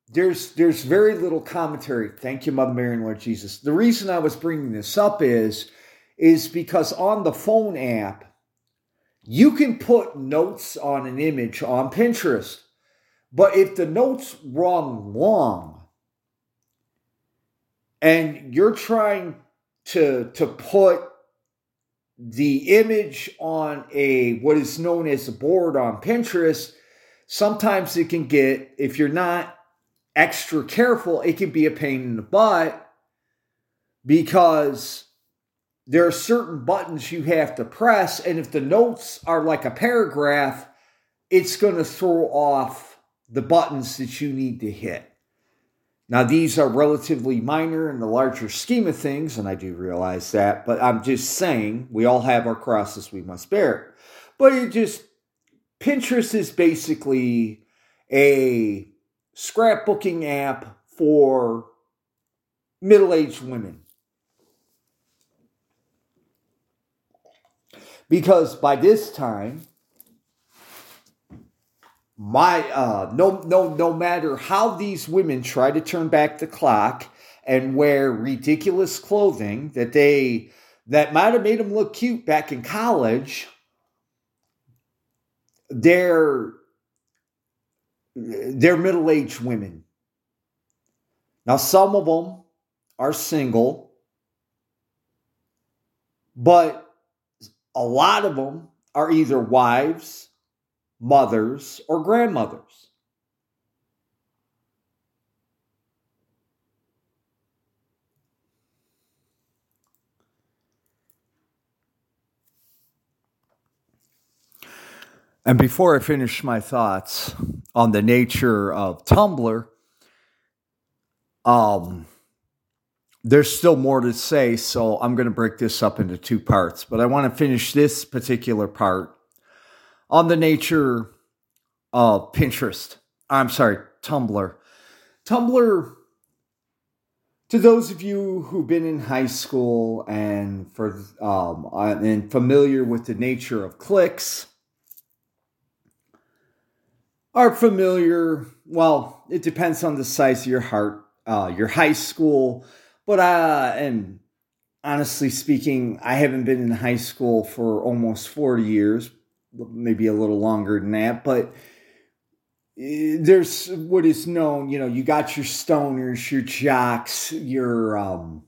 there's there's very little commentary. Thank you, Mother Mary and Lord Jesus. The reason I was bringing this up is is because on the phone app, you can put notes on an image on Pinterest, but if the notes run long and you're trying to to put the image on a what is known as a board on Pinterest, sometimes it can get if you're not extra careful, it can be a pain in the butt because there are certain buttons you have to press. And if the notes are like a paragraph, it's going to throw off the buttons that you need to hit. Now, these are relatively minor in the larger scheme of things, and I do realize that, but I'm just saying we all have our crosses we must bear. But it just, Pinterest is basically a scrapbooking app for middle aged women. Because by this time, my uh, no no no matter how these women try to turn back the clock and wear ridiculous clothing that they that might have made them look cute back in college, they're they're middle-aged women. Now some of them are single, but a lot of them are either wives, mothers, or grandmothers. And before I finish my thoughts on the nature of Tumblr, um, there's still more to say, so I'm going to break this up into two parts. But I want to finish this particular part on the nature of Pinterest. I'm sorry, Tumblr. Tumblr, to those of you who've been in high school and for um, and familiar with the nature of cliques, are familiar. Well, it depends on the size of your heart, uh, your high school. But uh, and honestly speaking, I haven't been in high school for almost forty years, maybe a little longer than that. But eh, there's what is known. You know, you got your stoners, your jocks, your um,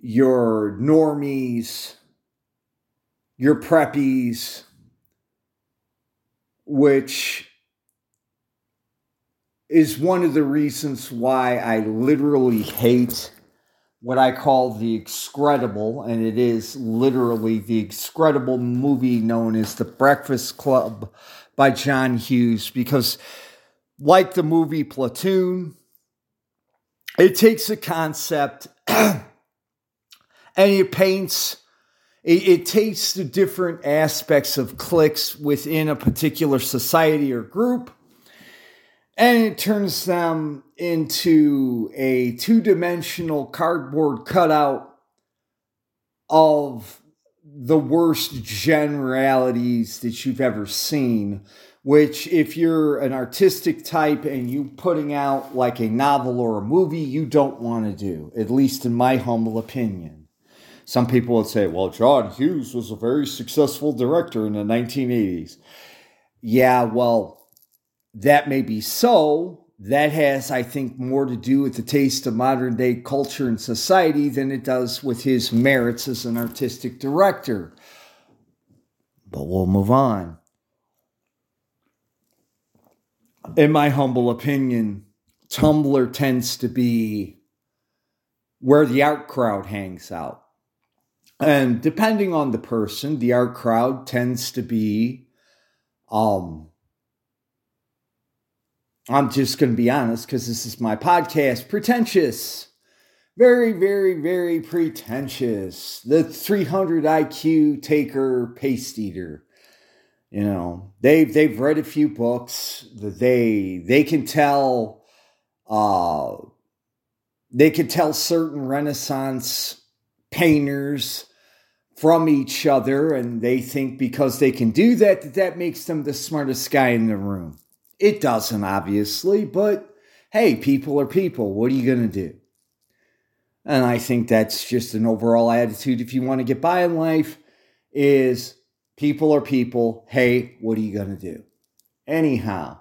your normies, your preppies which is one of the reasons why I literally hate what I call the excredible, and it is literally the excredible movie known as The Breakfast Club by John Hughes, because like the movie Platoon, it takes a concept and it paints it, it takes the different aspects of cliques within a particular society or group and it turns them into a two dimensional cardboard cutout of the worst generalities that you've ever seen. Which, if you're an artistic type and you putting out like a novel or a movie, you don't want to do, at least in my humble opinion. Some people would say, well, John Hughes was a very successful director in the 1980s. Yeah, well, that may be so. That has, I think, more to do with the taste of modern day culture and society than it does with his merits as an artistic director. But we'll move on. In my humble opinion, Tumblr tends to be where the art crowd hangs out. And depending on the person, the art crowd tends to be, um, I'm just going to be honest because this is my podcast, pretentious. Very, very, very pretentious. The 300 IQ taker, paste eater. You know, they've they've read a few books. They they can tell uh they can tell certain Renaissance painters from each other and they think because they can do that that that makes them the smartest guy in the room. It doesn't obviously but hey people are people. What are you going to do? And i think that's just an overall attitude. If you want to get by in life is people are people. Hey what are you going to do? Anyhow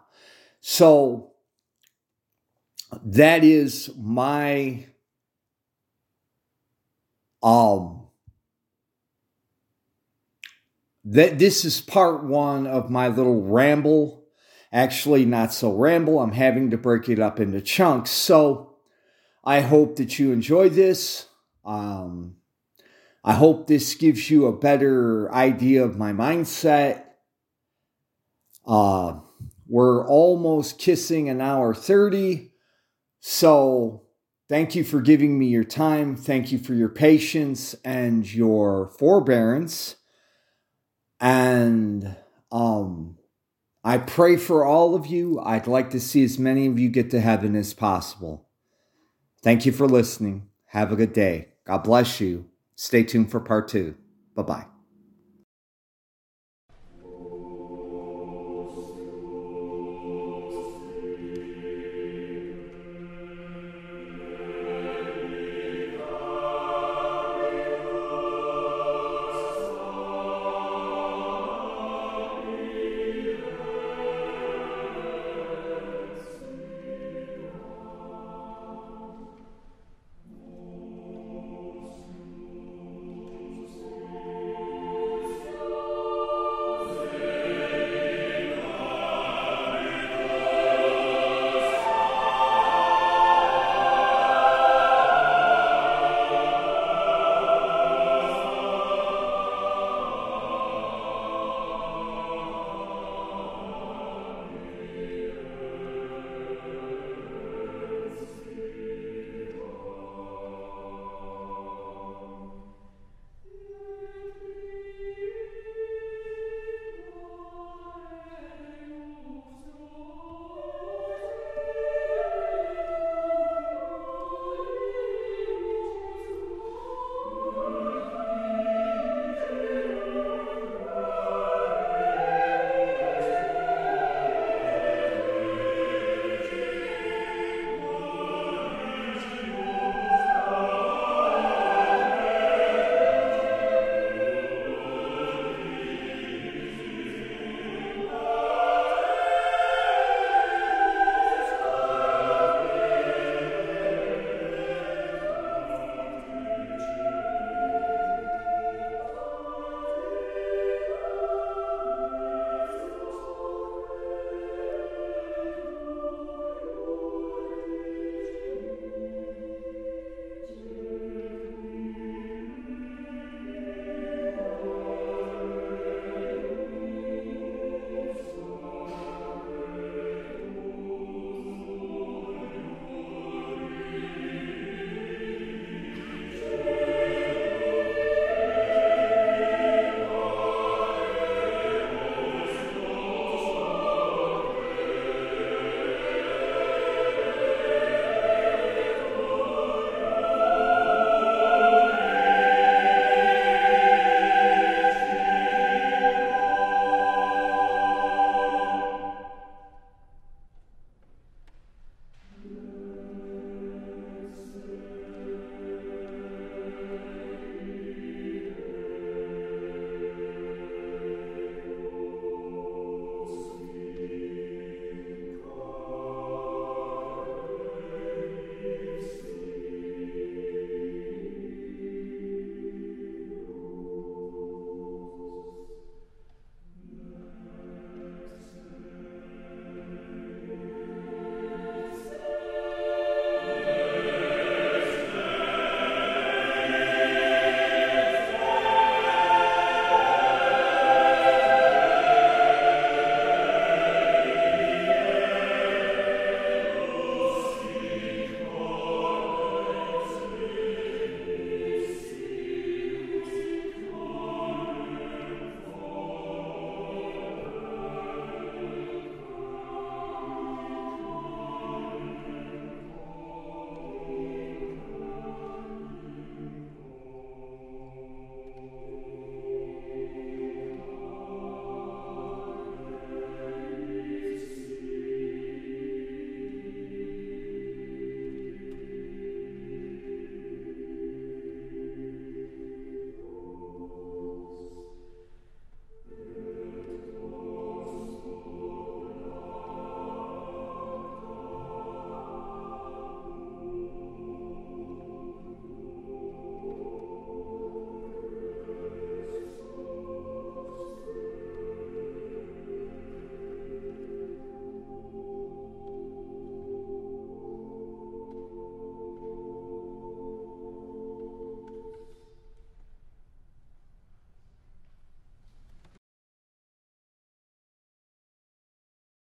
so that is my um that this is part one of my little ramble. Actually, not so ramble. I'm having to break it up into chunks. So I hope that you enjoy this. Um, I hope this gives you a better idea of my mindset. Uh, we're almost kissing an hour 30. So thank you for giving me your time. Thank you for your patience and your forbearance. And um, I pray for all of you. I'd like to see as many of you get to heaven as possible. Thank you for listening. Have a good day. God bless you. Stay tuned for part two. Bye bye.